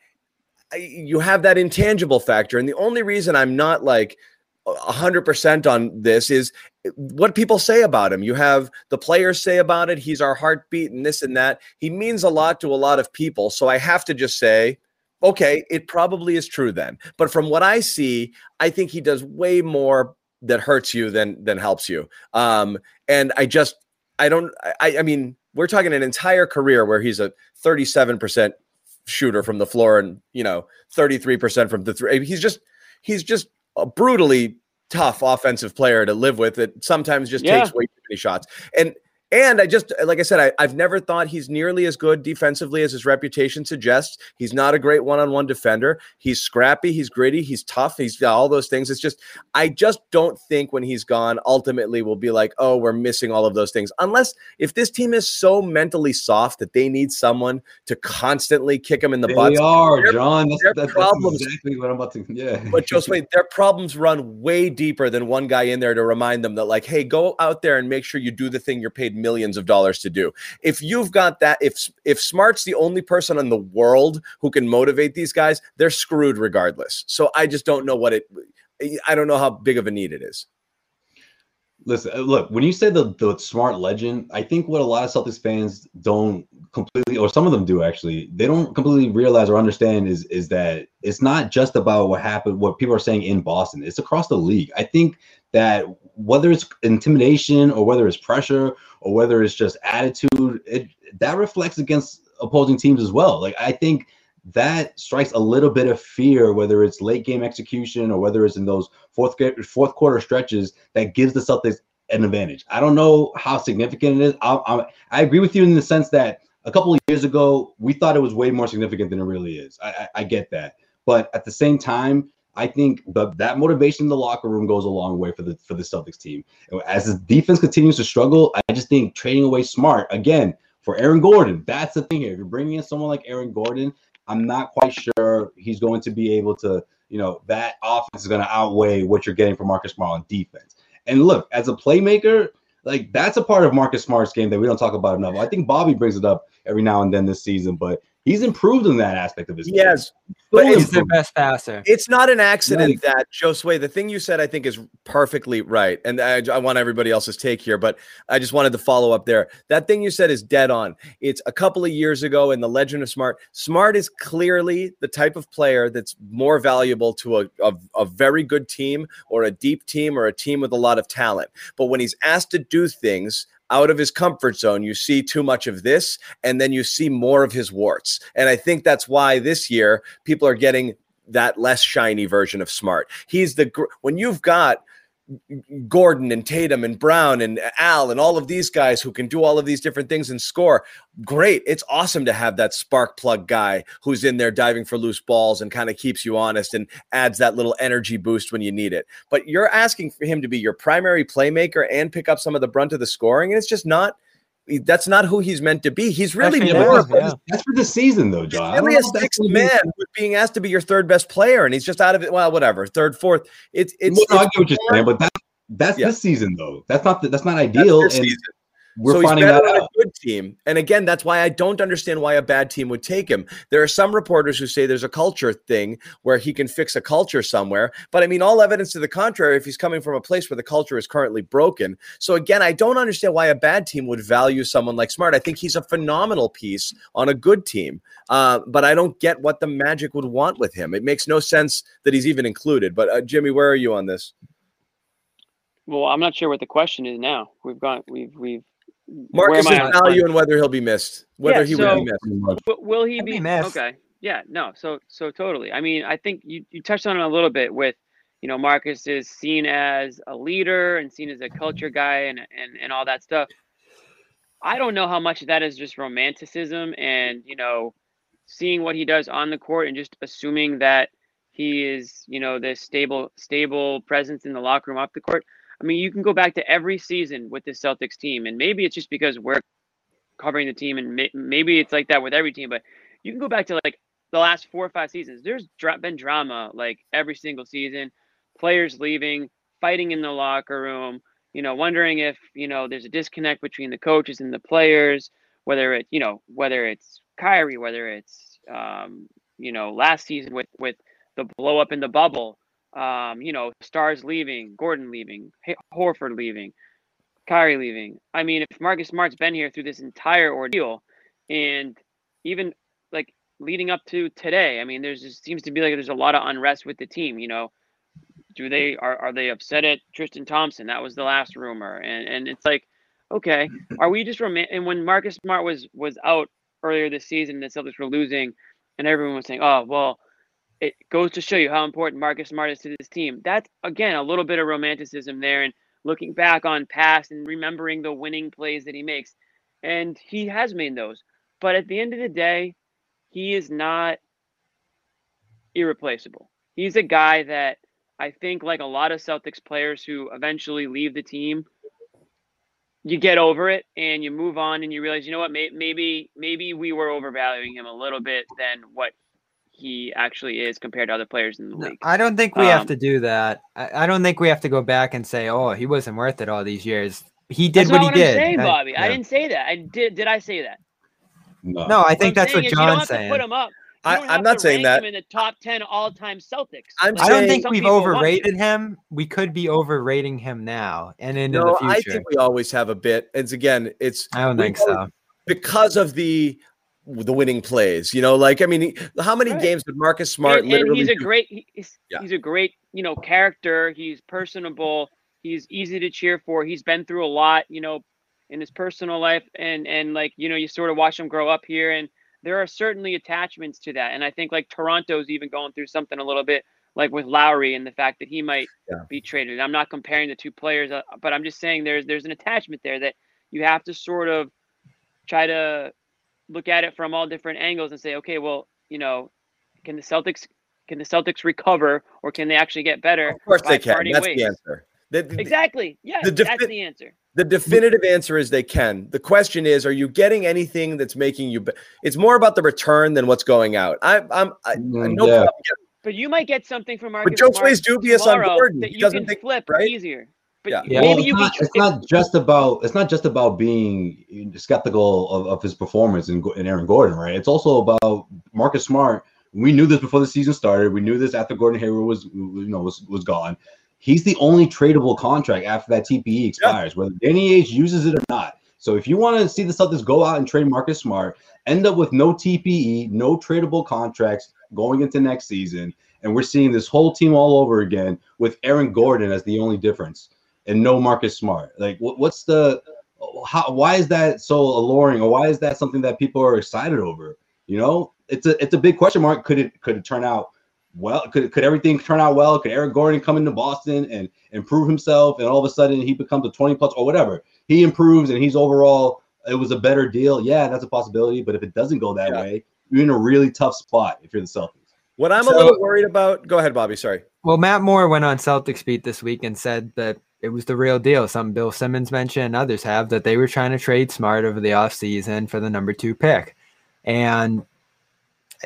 you have that intangible factor and the only reason I'm not like 100% on this is what people say about him. You have the players say about it. He's our heartbeat and this and that. He means a lot to a lot of people. So I have to just say, okay, it probably is true then. But from what I see, I think he does way more that hurts you than than helps you. Um, and I just I don't I I mean, we're talking an entire career where he's a 37% shooter from the floor and you know 33% from the three. He's just he's just a brutally tough offensive player to live with that sometimes just Yeah. takes way too many shots. And and I just like I said, I, I've never thought he's nearly as good defensively as his reputation suggests. He's not a great one-on-one defender. He's scrappy, he's gritty, he's tough, he's got all those things. It's just I just don't think when he's gone, ultimately we'll be like, oh, we're missing all of those things. Unless if this team is so mentally soft that they need someone to constantly kick them in the They butts. are, Their- John. That's, their that's problems- exactly what I'm about to. Yeah. But just wait, their problems run way deeper than one guy in there to remind them that, like, hey, go out there and make sure you do the thing you're paid millions of dollars to do. If you've got that, if if Smart's the only person in the world who can motivate these guys, they're screwed regardless. So I just don't know what it. I don't know how big of a need it is. Listen, uh, look, when you say the, the smart legend, I think what a lot of Celtics fans don't completely, or some of them do actually, they don't completely realize or understand is is that it's not just about what happened, what people are saying in Boston. It's across the league. I think that whether it's intimidation or whether it's pressure or whether it's just attitude, it that reflects against opposing teams as well. Like I think that strikes a little bit of fear, whether it's late game execution or whether it's in those fourth fourth quarter stretches that gives the Celtics an advantage. I don't know how significant it is. I, I, I agree with you in the sense that a couple of years ago we thought it was way more significant than it really is. I, I, I get that, but at the same time, I think the, that motivation in the locker room goes a long way for the for the Celtics team. As the defense continues to struggle, I just think trading away Smart again for Aaron Gordon. That's the thing here. If you're bringing in someone like Aaron Gordon, I'm not quite sure he's going to be able to, you know, that offense is going to outweigh what you're getting from Marcus Smart on defense. And look, as a playmaker, like that's a part of Marcus Smart's game that we don't talk about enough. I think Bobby brings it up every now and then this season, but he's improved in that aspect of his game. Yes, but it's He's their best passer. It's not an accident Right. that Josue, the thing you said, I think is perfectly right. And I, I want everybody else's take here, but I just wanted to follow up there. That thing you said is dead on. It's a couple of years ago in the Legend of Smart. Smart is clearly the type of player that's more valuable to a, a, a very good team or a deep team or a team with a lot of talent. But when he's asked to do things, out of his comfort zone, you see too much of this, and then you see more of his warts. And I think that's why this year people are getting that less shiny version of Smart. He's the when you've got Gordon and Tatum and Brown and Al and all of these guys who can do all of these different things and score. Great. It's awesome to have that spark plug guy who's in there diving for loose balls and kind of keeps you honest and adds that little energy boost when you need it. But you're asking for him to be your primary playmaker and pick up some of the brunt of the scoring. And it's just not that's not who he's meant to be. He's really yeah, more of yeah. that's for the season though, John. He's really a sixth man with being asked to be your third best player, and he's just out of it. Well, whatever, third, fourth. It's it's. Well, it's I get what you're saying, but that's that's yeah. this season though. That's not the, that's not ideal. That's and season. We're so finding that out. a good team. And again, that's why I don't understand why a bad team would take him. There are some reporters who say there's a culture thing where he can fix a culture somewhere. But I mean, all evidence to the contrary if he's coming from a place where the culture is currently broken. So again, I don't understand why a bad team would value someone like Smart. I think he's a phenomenal piece on a good team. Uh, but I don't get what the Magic would want with him. It makes no sense that he's even included. But uh, Jimmy, where are you on this? Well, I'm not sure what the question is now. We've got we've we've Marcus' value and whether he'll be missed. Whether yeah, he so, will be missed. Will he be, be okay? Yeah, no. So so totally. I mean, I think you, you touched on it a little bit with, you know, Marcus is seen as a leader and seen as a culture guy and and, and all that stuff. I don't know how much of that is just romanticism and, you know, seeing what he does on the court and just assuming that he is, you know, this stable stable presence in the locker room off the court. I mean, you can go back to every season with this Celtics team, and maybe it's just because we're covering the team, and may, maybe it's like that with every team. But you can go back to like the last four or five seasons. There's been drama like every single season, players leaving, fighting in the locker room. You know, wondering if you know there's a disconnect between the coaches and the players. Whether it, you know, whether it's Kyrie, whether it's um, you know last season with with the blow up in the bubble um, you know, Stars leaving, Gordon leaving, Horford leaving, Kyrie leaving. I mean, if Marcus Smart's been here through this entire ordeal, and even like leading up to today, I mean, there's just seems to be like there's a lot of unrest with the team. You know, do they are are they upset at Tristan Thompson? That was the last rumor, and and it's like, okay, are we just romantic? And when Marcus Smart was was out earlier this season, the Celtics were losing, and everyone was saying, oh well it goes to show you how important Marcus Smart is to this team. That's again a little bit of romanticism there and looking back on past and remembering the winning plays that he makes. And he has made those. But at the end of the day, he is not irreplaceable. He's a guy that I think like a lot of Celtics players who eventually leave the team, you get over it and you move on and you realize, you know what, maybe maybe we were overvaluing him a little bit than what he actually is compared to other players in the league. I don't think we um, have to do that. I, I, don't think we have to go back and say, "Oh, he wasn't worth it all these years." He did what he what did. I'm saying, Bobby. I, yeah. I didn't say that. I did. Did I say that? No, no I think what that's what John's saying. put him up. I, am not saying that. in the top ten all-time Celtics. I'm like, I don't think we've overrated him. We could be overrating him now and into no, the future. I think we always have a bit. It's again, it's. I don't think so. Because of the the winning plays. You know, like I mean, how many right. games did Marcus Smart and, literally? And he's a great. He's, yeah. he's a great you know character. He's personable. He's easy to cheer for. He's been through a lot. You know, in his personal life, and and like you know, you sort of watch him grow up here, and there are certainly attachments to that. And I think like Toronto's even going through something a little bit like with Lowry and the fact that he might yeah. be traded. I'm not comparing the two players, uh, but I'm just saying there's there's an attachment there that you have to sort of try to look at it from all different angles and say, okay, well, you know, can the Celtics can the Celtics recover or can they actually get better? Of course they can. That's ways? the answer. The, the, exactly. Yeah, the defi- that's the answer. The definitive answer is they can. The question is, are you getting anything that's making you? Be- it's more about the return than what's going out. I, I'm. I, mm, no yeah. But you might get something from Marcus. But Josue's dubious on Gordon. That you doesn't can think, flip right? easier. But yeah. yeah. Maybe well, you not, can, it's not just about it's not just about being skeptical of, of his performance in, in Aaron Gordon, right? It's also about Marcus Smart. We knew this before the season started. We knew this after Gordon Hayward was you know was was gone. He's the only tradable contract after that TPE expires, yeah. whether Danny Ainge uses it or not. So if you want to see the Celtics go out and trade Marcus Smart, end up with no TPE, no tradable contracts going into next season, and we're seeing this whole team all over again with Aaron Gordon as the only difference and no Marcus Smart? Like, what, what's the how? Why is that so alluring, or why is that something that people are excited over? You know, it's a it's a big question mark. Could it could it turn out well? Could could everything turn out well? Could Eric Gordon come into Boston and improve himself, and all of a sudden he becomes a twenty plus or whatever? He improves and he's overall it was a better deal. Yeah, that's a possibility. But if it doesn't go that Yeah. way, you're in a really tough spot if you're the Celtics. What I'm a little worried about. Go ahead, Bobby. Sorry. Well, Matt Moore went on Celtics beat this week and said that it was the real deal. Some Bill Simmons mentioned and others have that they were trying to trade Smart over the offseason for the number two pick. And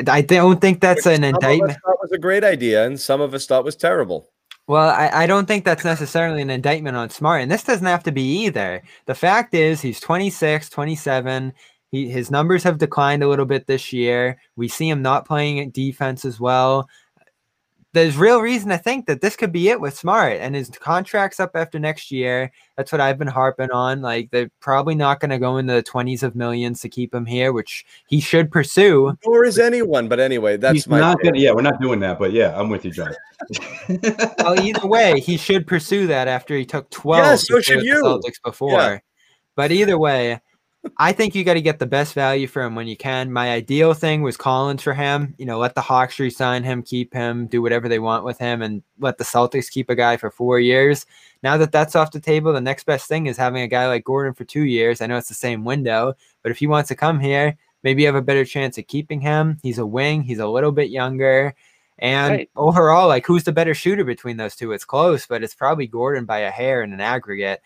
I don't think that's Which an some of us indictment. thought was a great idea, and some of us thought was terrible. Well, I, I don't think that's necessarily an indictment on Smart. And this doesn't have to be either. The fact is, he's 26, 27. He, his numbers have declined a little bit this year. We see him not playing defense as well. There's real reason to think that this could be it with Smart. And his contract's up after next year. That's what I've been harping on. Like, they're probably not going to go into the 20s of millions to keep him here, which he should pursue. Nor is anyone. But anyway, that's He's my. not gonna. Yeah, we're not doing that. But yeah, I'm with you, John. well, either way, he should pursue that after he took 12 Yeah, so should you. Celtics before. But either way, I think you got to get the best value for him when you can. My ideal thing was Collins for him. You know, let the Hawks resign him, keep him, do whatever they want with him, and let the Celtics keep a guy for four years. Now that that's off the table, the next best thing is having a guy like Gordon for two years. I know it's the same window, but if he wants to come here, maybe you have a better chance of keeping him. He's a wing, he's a little bit younger. And Right. overall, like who's the better shooter between those two? It's close, but it's probably Gordon by a hair in an aggregate.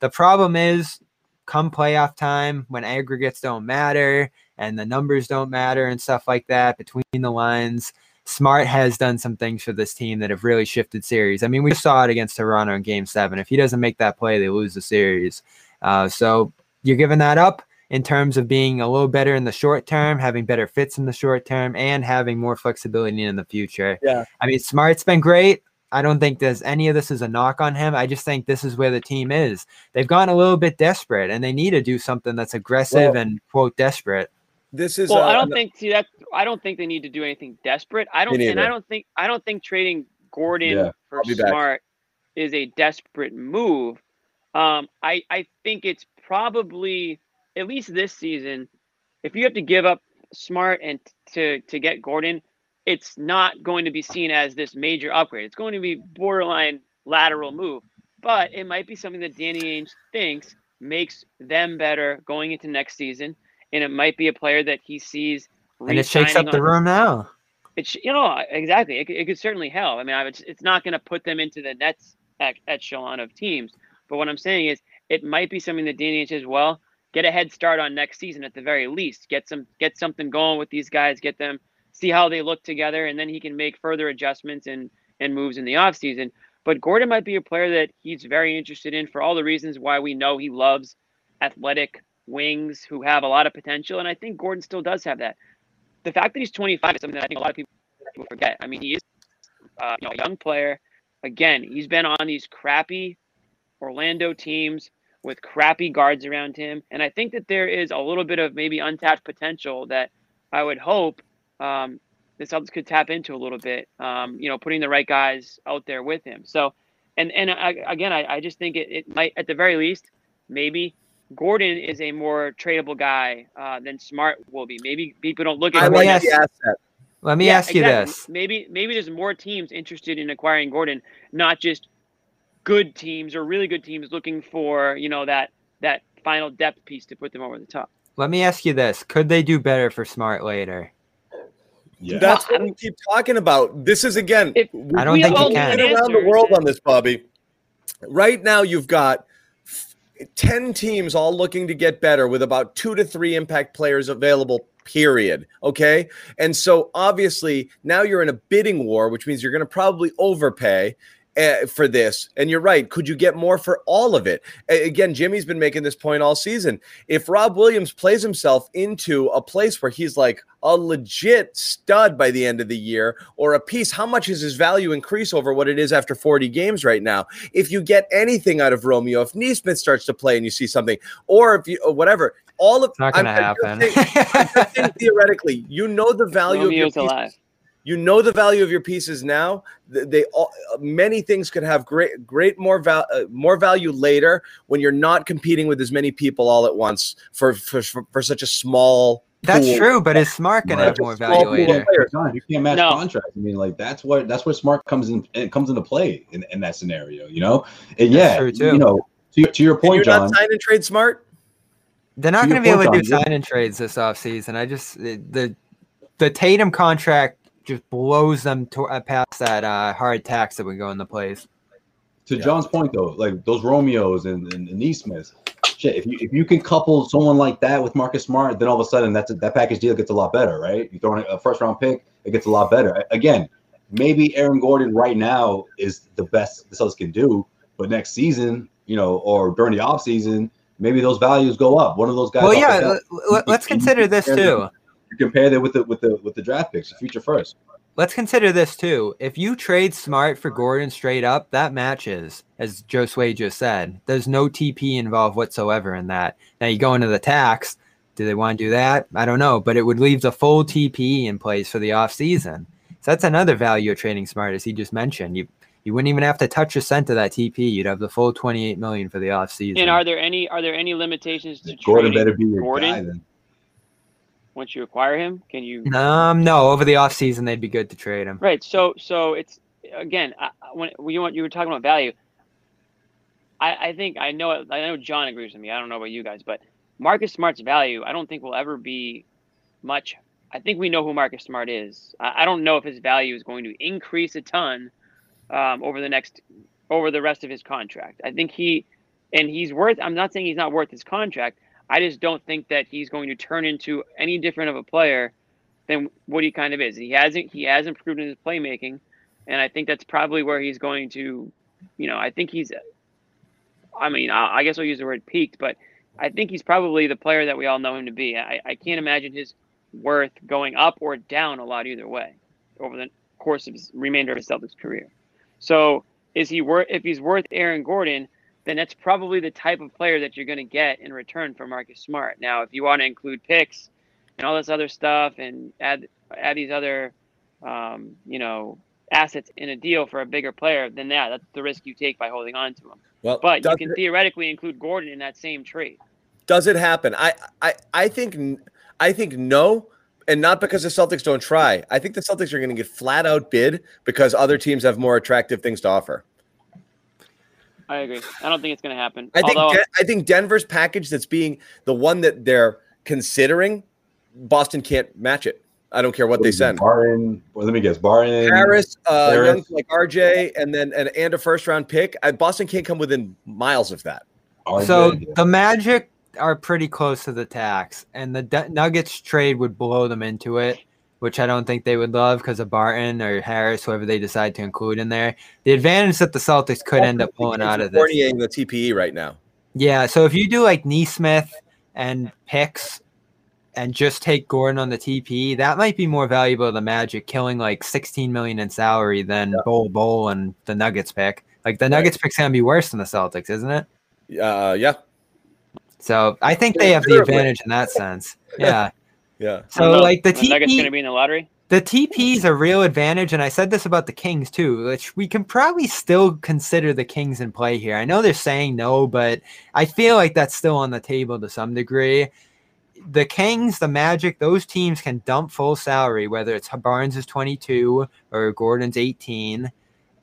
The problem is come playoff time when aggregates don't matter and the numbers don't matter and stuff like that between the lines. Smart has done some things for this team that have really shifted series. I mean, we saw it against Toronto in game seven. If he doesn't make that play, they lose the series. Uh, so you're giving that up in terms of being a little better in the short term, having better fits in the short term, and having more flexibility in the future. Yeah. I mean, Smart's been great. I don't think there's any of this is a knock on him. I just think this is where the team is. They've gone a little bit desperate and they need to do something that's aggressive Well- and quote desperate. This is. Well, uh, I don't think see that I don't think they need to do anything desperate. I don't and I don't think I don't think trading Gordon Yeah, for I'll back. Smart is a desperate move. Um, I I think it's probably at least this season. If you have to give up Smart and to to get Gordon, it's not going to be seen as this major upgrade. It's going to be borderline lateral move, but it might be something that Danny Ainge thinks makes them better going into next season, and it might be a player that he sees. And it shakes up the room now. it's you know exactly. It, could- it could certainly help. I mean, I, it's, it's not going to put them into the Nets ec- echelon of teams. But what I'm saying is, it might be something that Danny Ainge says, well, get a head start on next season at the very least. Get some get something going with these guys. Get them see how they look together, and then he can make further adjustments and and moves in the offseason. But Gordon might be a player that he's very interested in for all the reasons why we know he loves athletic wings who have a lot of potential, and I think Gordon still does have that the fact that he's 25 is something that I think a lot of people forget. I mean, he is uh, you know, a young player. Again, he's been on these crappy Orlando teams with crappy guards around him, and I think that there is a little bit of maybe untapped potential that I would hope um, the Celtics could tap into a little bit. Um, you know, putting the right guys out there with him. So, and and I, again, I, I just think it, it might, at the very least, maybe Gordon is a more tradable guy uh, than Smart will be. Maybe people don't look at Let me ask-. Let me Yeah, ask you exactly. this. Maybe maybe there's more teams interested in acquiring Gordon, not just good teams or really good teams looking for you know that that final depth piece to put them over the top. Let me ask you this. Could they do better for Smart later? Yeah. That's Well, what we keep talking about. This is again. If- I don't We think all you know can. the been around the world on this, Bobby. Right now, you've got f- 10 teams all looking to get better with about two to three impact players available, period. Okay. And so obviously, now you're in a bidding war, which means you're going to probably overpay. Uh, for this, and you're right. Could you get more for all of it? A- again, Jimmy's been making this point all season. If Rob Williams plays himself into a place where he's like a legit stud by the end of the year or a piece, how much is his value increase over what it is after 40 games right now? If you get anything out of Romeo, if Nesmith starts to play and you see something, or if you or whatever, all of It's not going to I'm- I'm just happen. saying- I'm saying theoretically, you know the value Romeo's of your alive. Pieces. You know the value of your pieces now. They all many things could have great, great more val- uh, more value later when you're not competing with as many people all at once for for, for, for such a small That's pool. true, but is Smart gonna Right. have more value pool later? you can't match No. contracts. I mean, like that's what that's where smart comes in it comes into play in, in that scenario, you know? And yeah, true, too. you know, to, your- to your And point, you're John. not signing trade smart. They're not To going to your be able to do John, sign and trades this offseason. I just the the Tatum contract just blows them to, uh, past that uh, hard tax that would go into place. to John's point though, like those Romeos and, and, and shit, if you if you can couple someone like that with Marcus Smart, then all of a sudden that's that package deal gets a lot better, right? You throw in a first round pick, it gets a lot better. Again, maybe Aaron Gordon right now is the best the Celtics can do, but next season, you know, or during the off season, maybe those values go up. One of those guys. Well, yeah, let, us consider this too. You compare that with the with the with the draft picks, the future first. Let's consider this too. If you trade Smart for Gordon straight up, that matches, as Josue just said. There's no TP involved whatsoever in that. Now you go into the tax. Do they want to do that? I don't know, but it would leave the full TP in place for the offseason. So that's another value of trading Smart, as he just mentioned. You you wouldn't even have to touch a cent of that TP. You'd have the full 28 million for the offseason. And are there any are there any limitations to Gordon trading better be your Gordon guy then. Once you acquire him? Can you um, no, over the offseason, they'd be good to trade him. Right. So so it's again I- when you want you were talking about value. I, I think I know I know John agrees with me. I don't know about you guys, but Marcus Smart's value I don't think will ever be much. I think we know who Marcus Smart is. I, I don't know if his value is going to increase a ton um, over the next over the rest of his contract. I think he and he's worth. I'm not saying he's not worth his contract. I just don't think that he's going to turn into any different of a player than what he kind of is. He hasn't he has improved in his playmaking, and I think that's probably where he's going to, you know, I think he's. I mean, I, guess I'll use the word peaked, but I think he's probably the player that we all know him to be. I, I can't imagine his worth going up or down a lot either way over the course of his remainder of his Celtics career. So is he worth if he's worth Aaron Gordon, then that's probably the type of player that you're going to get in return for Marcus Smart. Now, if you want to include picks and all this other stuff and add add these other um, you know assets in a deal for a bigger player, then yeah, that's the risk you take by holding on to him. Well, But you can it- theoretically include Gordon in that same trade. Does it happen? I, I, I think, I think no, and not because the Celtics don't try. I think the Celtics are going to get flat out bid because other teams have more attractive things to offer. I agree. I don't think it's going to happen. I think, Although, Den- I think Denver's package that's being the one that they're considering, Boston can't match it. I don't care what they send. Barton, well, let me guess, Barton, Harris, uh, Harris. young like RJ, and then and, and a first round pick. I, Boston can't come within miles of that. RJ, So yeah. the Magic are pretty close to the tax, and the D- Nuggets trade would blow them into it, which I don't think they would love because of Barton or Harris, whoever they decide to include in there. The advantage that the Celtics could end up pulling out of this. Fournier in the TPE right now. Yeah, so if you do like Nesmith and picks and just take Gordon on the TPE, that might be more valuable to the Magic, killing like 16 million in salary than Bol Bol and the Nuggets pick. Like the Nuggets pick's gonna be worse than the Celtics, isn't it? Uh, yeah, So I think they have the advantage in that sense. Yeah. Yeah. So know. like the the Nuggets going to TP, be in the lottery. the TP is a real advantage, and I said this about the Kings too, which we can probably still consider the Kings in play here. I know they're saying no, but I feel like that's still on the table to some degree. The Kings, the Magic, those teams can dump full salary, whether it's Barnes is 22 or Gordon's 18,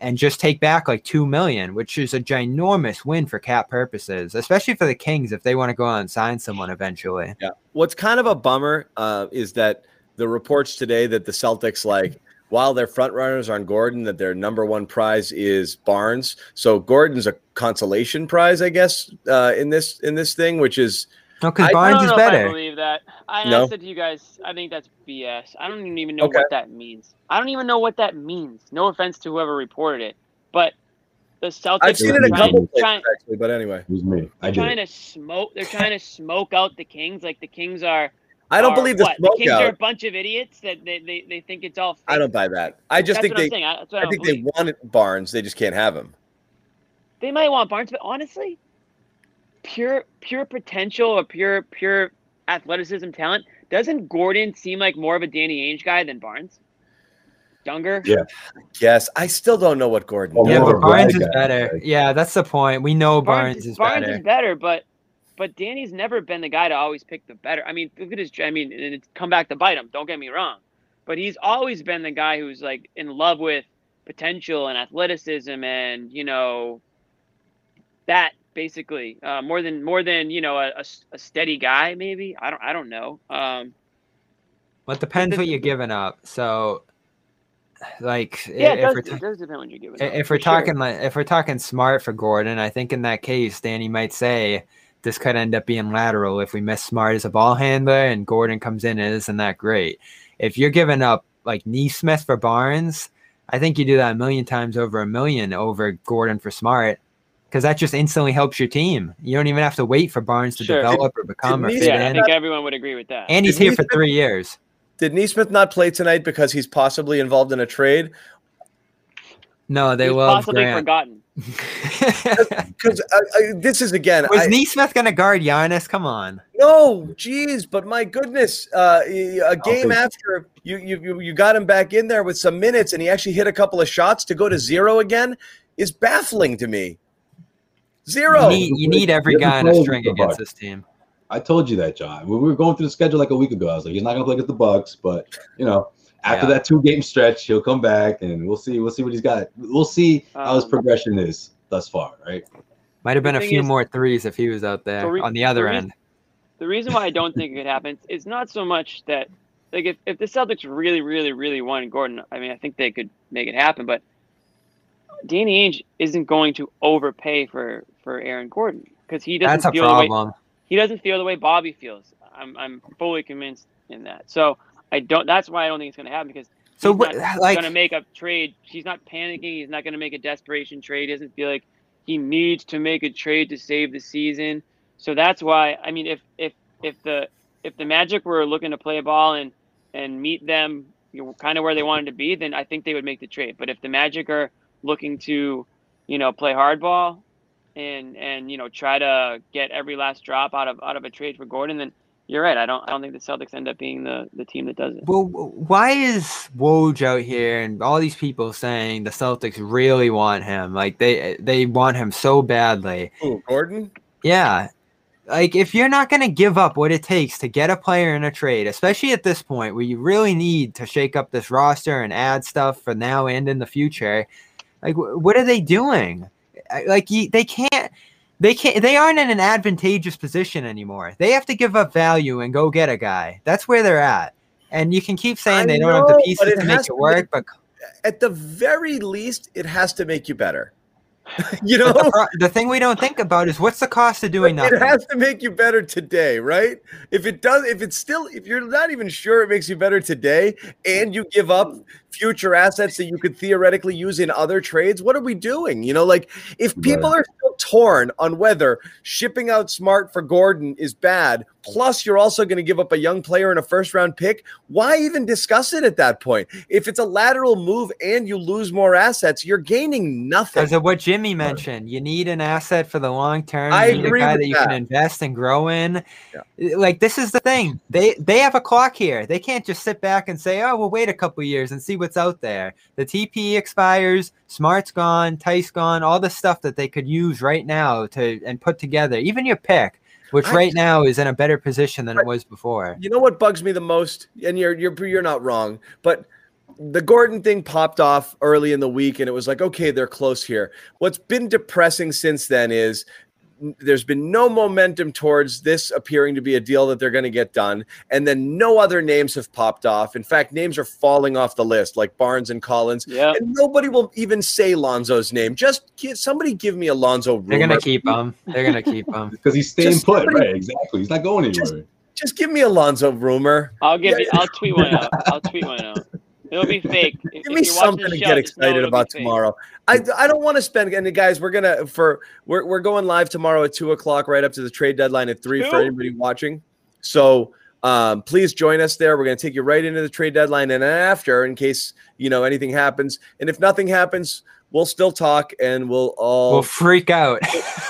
and just take back like two million, which is a ginormous win for cap purposes, especially for the Kings if they want to go out and sign someone eventually. Yeah. What's kind of a bummer uh, is that the reports today that the Celtics like while their front runners on Gordon, that their number one prize is Barnes. So Gordon's a consolation prize, I guess, uh, in this in this thing, which is No, because I- I Barnes don't is know if I better. believe that. I, No? I said to you guys, I think that's BS. I don't even know Okay. what that means. I don't even know what that means. No offense to whoever reported it, but the Celtics I've seen it a trying, couple places trying, actually, but anyway, it was me. I they're did. trying to smoke. They're trying to smoke out the Kings. Like the Kings are. I don't are believe the what? smoke the Kings are a bunch of idiots that they, they, they think it's all. Fake. I don't buy that. I just That's think what I'm they. saying. I, that's what I, I don't think they believe. want Barnes. They just can't have him. They might want Barnes, but honestly, pure pure potential or pure pure athleticism talent, doesn't Gordon seem like more of a Danny Ainge guy than Barnes? Younger. Yeah. Yes, I still don't know what Gordon. Well. Yeah, but of a brag Barnes is guy, better. right? Yeah, that's the point. We know Barnes, is Barnes better. is better, but but Danny's never been the guy to always pick the better. I mean, look at his. I mean, and it's come back to bite him. Don't get me wrong, but he's always been the guy who's like in love with potential and athleticism and you know that basically uh, more than more than you know a, a, a, steady guy maybe? I don't i don't know. Um well it depends what you're giving up. So like yeah, it does, it does depend what you're giving if up, if we're talking sure. like if we're talking smart for gordon i think in that case danny might say this could end up being lateral if we miss smart as a ball handler and gordon comes in and isn't that great. If you're giving up like Nesmith for barnes i think you do that a million times over a million over gordon for smart because that just instantly helps your team. You don't even have to wait for Barnes to sure. develop or become did or fit yeah, in. I think everyone would agree with that. And he's did here for three years. Did Nesmith not play tonight because he's possibly involved in a trade? No, they will possibly Grant. forgotten. Because uh, uh, this is again. Was I, Nesmith going to guard Giannis? Come on. No, jeez, but my goodness, uh, a game after you, you you got him back in there with some minutes, and he actually hit a couple of shots to go to zero again is baffling to me. Zero. You need, you need every guy in a string against this team. I told you that, John. When we were going through the schedule like a week ago, I was like, he's not going to play against the Bucks, but you know, after yeah. that two game stretch, he'll come back and we'll see. We'll see what he's got. We'll see um, how his um, progression is thus far, right? Might have been a few is, more threes if he was out there the re- on the other the end. the reason why I don't think it could happen is not so much that like if, if the Celtics really, really, really wanted Gordon, I mean, I think they could make it happen. But Danny Ainge isn't going to overpay for for Aaron Gordon because he doesn't That's feel the way he doesn't feel the way Bobby feels. I'm I'm fully convinced in that. So I don't. That's why I don't think it's going to happen because so what, like going to make a trade. He's not panicking. He's not going to make a desperation trade. He doesn't feel like he needs to make a trade to save the season. So that's why I mean, if if if the if the Magic were looking to play a ball and and meet them you know, kind of where they wanted to be, then I think they would make the trade. But if the Magic are looking to, you know, play hardball and and you know try to get every last drop out of out of a trade for Gordon, then you're right. I don't I don't think the Celtics end up being the the team that does it. Well, why is Woj out here and all these people saying the Celtics really want him? Like they they want him so badly. Oh, Gordon. Yeah. Like if you're not going to give up what it takes to get a player in a trade, especially at this point where you really need to shake up this roster and add stuff for now and in the future, like, what are they doing? Like, they can't. They can't. They aren't in an advantageous position anymore. They have to give up value and go get a guy. That's where they're at. And you can keep saying I they don't have the pieces to make it work, but at the very least, it has to make you better. you know, the, the, thing we don't think about is what's the cost of doing nothing. It has to make you better today, right? If it does, if it's still, if you're not even sure it makes you better today, and you give up future assets that you could theoretically use in other trades, what are we doing? You know, like if people are still torn on whether shipping out Smart for Gordon is bad, plus you're also going to give up a young player and a first round pick, why even discuss it at that point? If it's a lateral move and you lose more assets, you're gaining nothing. Because of what Jimmy mentioned, you need an asset for the long term. I you need a guy that you that. can invest and grow in. Yeah. Like this is the thing. They they have a clock here. They can't just sit back and say, "Oh, we'll wait a couple years and see what's out there." The TP expires, Smart's gone, Theis gone, all the stuff that they could use right now to and put together. Even your pick which I, right now is in a better position than it was before. You know what bugs me the most, and you're you're you're not wrong, but the Gordon thing popped off early in the week, and it was like, okay, they're close here. What's been depressing since then is there's been no momentum towards this appearing to be a deal that they're going to get done. And then no other names have popped off. In fact, names are falling off the list, like Barnes and Collins. Yeah. And nobody will even say Lonzo's name. Just give, somebody give me a Lonzo rumor. They're going to keep him. They're going to keep him. Because he's staying just put. Somebody, right. Exactly. He's not going anywhere. Just, just give me a Lonzo rumor. I'll give yeah. you, I'll tweet one out. I'll tweet one out. It'll be fake. Give if me something to show, get excited about tomorrow. I, I don't want to spend and guys, we're gonna for we're we're going live tomorrow at two o'clock, right up to the trade deadline at three for anybody watching. So um, please join us there. We're gonna take you right into the trade deadline and after in case you know anything happens. And if nothing happens, we'll still talk and we'll all we'll freak out.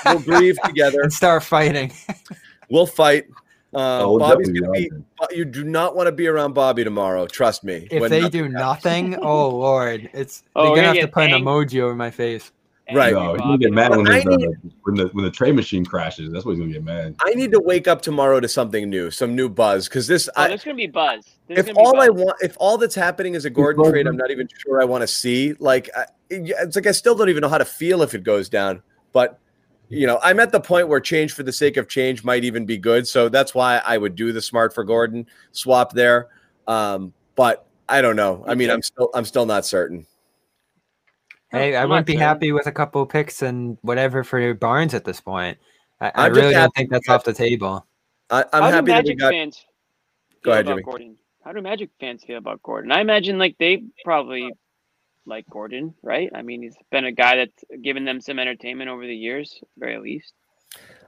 we'll grieve together and start fighting. we'll fight. Uh, oh, Bobby's gonna be. You do not want to be around Bobby tomorrow. Trust me. If they do nothing, oh lord, it's oh, they're gonna have to put an emoji over my face. Right. No, he's gonna get mad when, But I uh, when the when the trade machine crashes. That's what he's gonna get mad. I need to wake up tomorrow to something new, some new buzz, because this. Oh, I, there's gonna be buzz. There's if be all I want, if all that's happening is a Gordon trade, I'm not even sure I want to see. Like, I, it's like I still don't even know how to feel if it goes down. But you know, I'm at the point where change for the sake of change might even be good. So that's why I would do the smart for Gordon swap there. Um, but I don't know. I mean, I'm still, I'm still not certain. Hey, I I'm wouldn't be happy with a couple picks and whatever for Barnes at this point. I, I really don't think that's off the table. I, I'm How do happy that we Magic got. fans Go ahead, about Jimmy. Gordon? How do Magic fans feel about Gordon? I imagine like they probably like Gordon, right? I mean, he's been a guy that's given them some entertainment over the years, at the very least.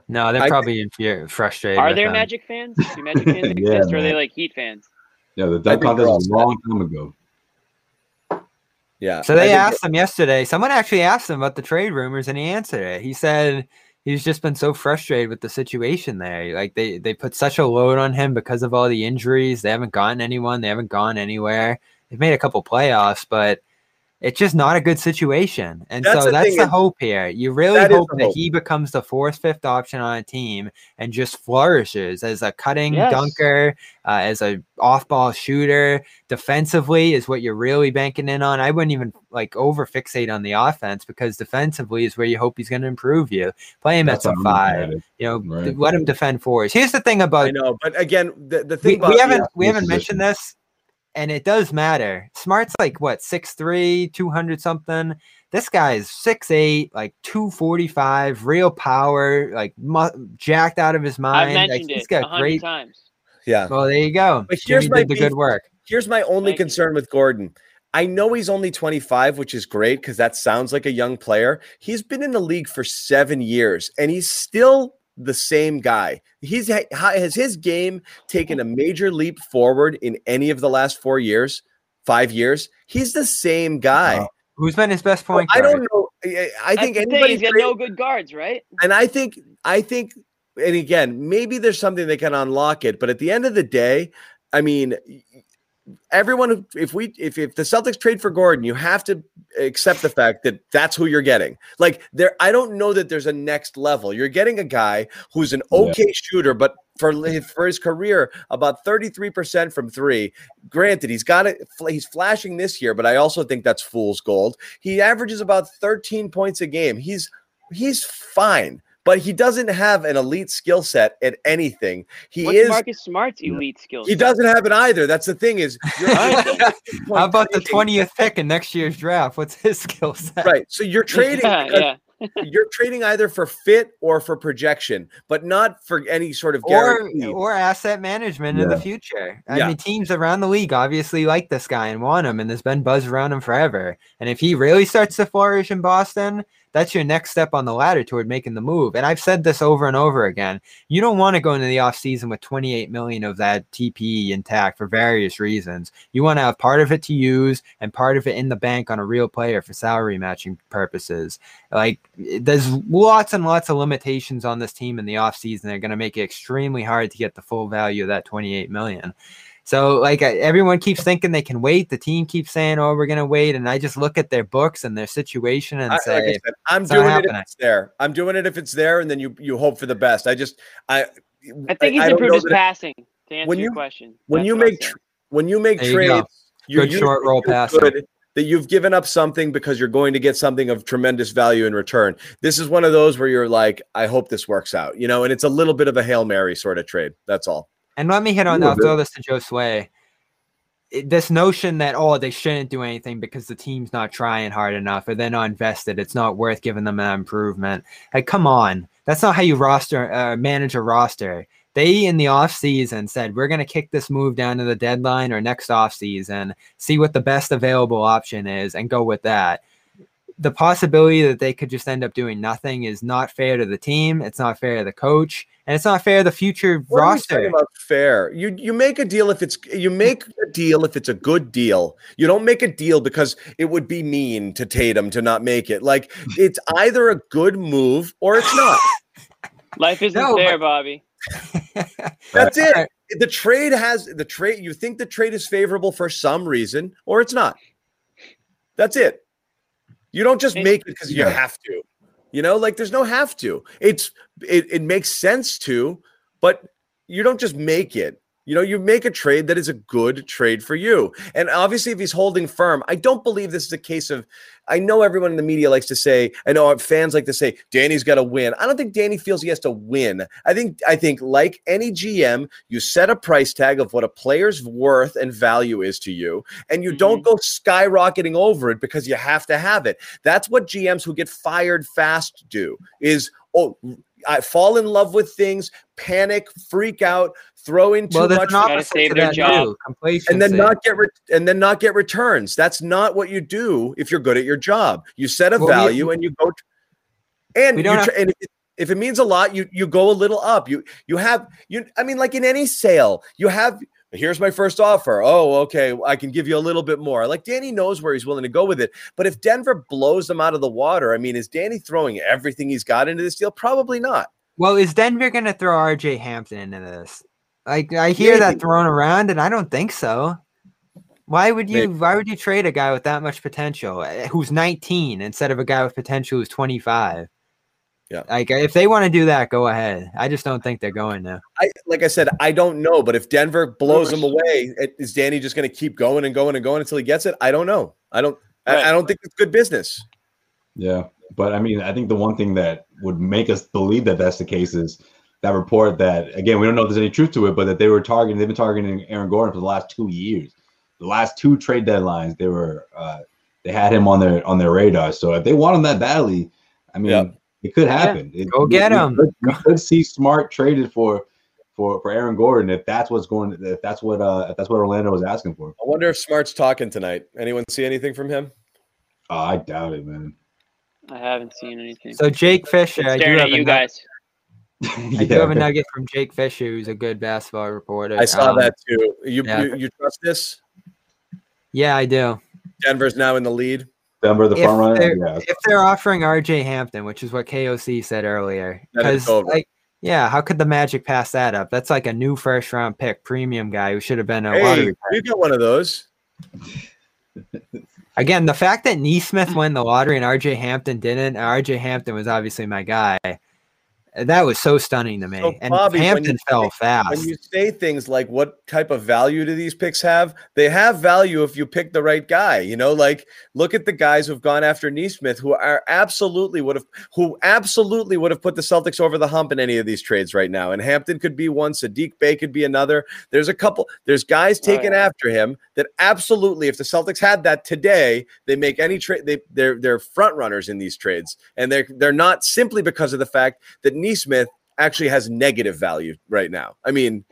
No, they're I- probably infuri- frustrated. Are there him. Magic fans? Do Magic fans Yeah, exist, or are they like Heat fans? Yeah, the I dunk think contest they're all was a long time ago. Yeah. So they think- asked him yesterday. Someone actually asked him about the trade rumors, and he answered it. He said he's just been so frustrated with the situation there. Like they they put such a load on him because of all the injuries. They haven't gotten anyone. They haven't gone anywhere. They've made a couple playoffs, but it's just not a good situation. And That's so the that's the is- hope here. You really that hope that hope. he becomes the fourth, fifth option on a team and just flourishes as a cutting Yes. dunker, uh, as a off-ball shooter. Defensively is what you're really banking in on. I wouldn't even like over fixate on the offense because defensively is where you hope he's going to improve you. Play him That's at five. You know, Right. let him defend fours. Here's the thing about. I know, but again, the, the we, thing about we haven't we haven't position. mentioned this and it does matter smart's like what 6'3 200 something this guy is 6'8 like 245 real power like mu- jacked out of his I've mind like, mentioned he's it a got hundred great times. yeah. well there you go But here's Jimmy my did the good work Here's my only Thank you. concern with Gordon. I know he's only 25, which is great because that sounds like a young player. He's been in the league for seven years and he's still the same guy. He's has his game taken mm-hmm. a major leap forward in any of the last four years, five years. He's the same guy. who's been his best point I guard don't know. I- I think anybody He's got no good guards, right? and I think I think and again, maybe there's something that can unlock it, but at the end of the day, I mean everyone who- if we if, if the Celtics trade for Gordon, you have to accept the fact that that's who you're getting. Like there I don't know that there's a next level. You're getting a guy who's an Yeah. okay shooter, but for li- for his career about 33% from 3. Granted, he's got it he's flashing this year, but I also think that's fool's gold. He averages about 13 points a game. He's he's fine, but he doesn't have an elite skill set at anything. He What's is Marcus Smart's elite skills? he doesn't have it either. That's the thing is you're how about the 20th pick in next year's draft what's his skill set right. So you're trading yeah, yeah. you're trading either for fit or for projection, but not for any sort of or guarantee. or asset management in the future. I Yeah. mean, teams around the league obviously like this guy and want him, and there's been buzz around him forever. And if he really starts to flourish in Boston, that's your next step on the ladder toward making the move. And I've said this over and over again. You don't want to go into the offseason with 28 million of that TPE intact for various reasons. You want to have part of it to use and part of it in the bank on a real player for salary matching purposes. Like there's lots and lots of limitations on this team in the offseason. They're going to make it extremely hard to get the full value of that 28 million. So like everyone keeps thinking they can wait. The team keeps saying, "Oh, we're going to wait," and I just look at their books and their situation and I, like say, said, I'm doing it if it's there. I'm doing it if it's there, and then you you hope for the best. I just I I think he's I improved his that- passing. To answer When your you- question, when That's you make saying. tr- when you make There you go. trades, you Good short usually roll feel passing. good that you've given up something because you're going to get something of tremendous value in return. This is one of those where you're like, I hope this works out, you know, and it's a little bit of a hail mary sort of trade. That's all. And let me hit on. Little I'll throw this to Josue. This notion that oh they shouldn't do anything because the team's not trying hard enough or they're not invested, it's not worth giving them an improvement. Like, come on, that's not how you roster uh, manage a roster. They in the offseason said we're going to kick this move down to the deadline or next offseason, see what the best available option is, and go with that. The possibility that they could just end up doing nothing is not fair to the team. It's not fair to the coach, and it's not fair to the future What are we roster. about fair? You you make a deal if it's you make a deal if it's a good deal. You don't make a deal because it would be mean to Tatum to not make it. Like it's either a good move or it's not. life isn't No, fair, but- Bobby. That's it. Right. The trade has the trade. You think the trade is favorable for some reason, or it's not. That's it. You don't just make it because you Yeah. have to. You know, like there's no have to. It's it, it makes sense to, but you don't just make it. You know, you make a trade that is a good trade for you. And obviously, if he's holding firm, I don't believe this is a case of. I know everyone in the media likes to say, I know fans like to say, Danny's got to win. I don't think Danny feels he has to win. I think, I think, like any GM, you set a price tag of what a player's worth and value is to you, and you don't mm-hmm. go skyrocketing over it because you have to have it. That's what GMs who get fired fast do. Is oh, I fall in love with things, panic, freak out, throw in too well, there's much, an Gotta save their job. and then not get re- and then not get returns. That's not what you do if you're good at your job. You set a Well, we- value and you go. t- and you don't tr- and if it, if it means a lot, you you go a little up. You you have you. I mean, like in any sale, you have. Here's my first offer. Oh, okay. I can give you a little bit more. Like Danny knows where he's willing to go with it. But if Denver blows them out of the water, I mean, is Danny throwing everything he's got into this deal? Probably not. Well, is Denver going to throw RJ Hampton into this? Like I hear that thrown around, and I don't think so. Why would you? Maybe. Why would you trade a guy with that much potential, eh, who's 19, instead of a guy with potential who's 25? Yeah. Like if they want to do that, go ahead. I just don't think they're going to. I like I said, I don't know, but if Denver blows him away, is Danny just going to keep going and going and going until he gets it? I don't know. I don't. I, I don't think it's good business. Yeah, but I mean, I think the one thing that would make us believe that that's the case is that report that again we don't know if there's any truth to it, but that they were targeting, they've been targeting Aaron Gordon for the last two years. The last two trade deadlines, they were uh, they had him on their on their radar. So if they want him that badly, I mean, Yeah. It could happen. It- Go we- get we him. could- We could see Smart traded for for for Aaron Gordon if that's what's going. If that's what uh if that's what Orlando was asking for. I wonder if Smart's talking tonight. Anyone see anything from him? Oh, I doubt it, man. I haven't seen anything. So Jake Fisher, I do have at a you nug- guys. I do have a nugget from Jake Fisher, who's a good basketball reporter. I saw Um, that too. You, yeah. you you trust this? Yeah, I do. Denver's now in the lead. Denver, the If front runner. they're- Yeah, if they're offering RJ Hampton, which is what KOC said earlier, because like, yeah, how could the Magic pass that up? That's like a new first round pick, premium guy who should have been a Hey, lottery. pick. we got one of those. Again, the fact that Nesmith won the lottery and RJ Hampton didn't, RJ Hampton was obviously my guy. That was so stunning to me. So, and Bobby, Hampton you fell say- fast. When you say things like what type of value do these picks have? They have value if you pick the right guy. You know, like look at the guys who've gone after Nesmith who are absolutely would have who absolutely would have put the Celtics over the hump in any of these trades right now. And Hampton could be one, Saddiq Bey could be another. There's a couple, there's guys taken yeah. after him that absolutely, if the Celtics had that today, they make any trade, they they're they're front runners in these trades. And they're they're not simply because of the fact that Nesmith actually has negative value right now. I mean,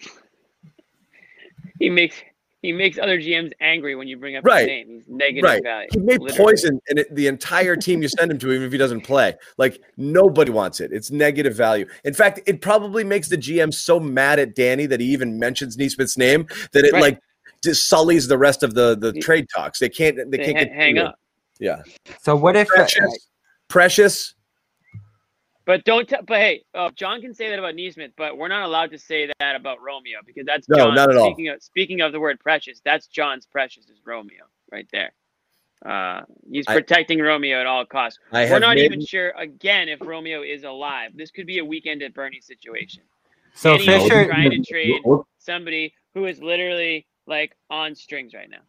He makes he makes other GMs angry when you bring up Right. his name. He's negative right. value. He may literally. poison and it, the entire team you send him to, even if he doesn't play. Like nobody wants it. It's negative value. In fact, it probably makes the GM so mad at Danny that he even mentions Nesmith's name that it Right. like just sullies the rest of the the He- trade talks. They can't they They can't ha- get hang through it. up. Yeah. so what if uh, Precious. Precious. But don't. T- but hey, uh, John can say that about Nesmith, but we're not allowed to say that about Romeo because that's No, John. not at all. Speaking of speaking of the word precious, that's John's precious is Romeo right there. Uh, he's I- protecting Romeo at all costs. I We're not made- even sure again if Romeo is alive. This could be a weekend at Bernie situation. so Danny Fisher? trying to trade somebody who is literally like on strings right now.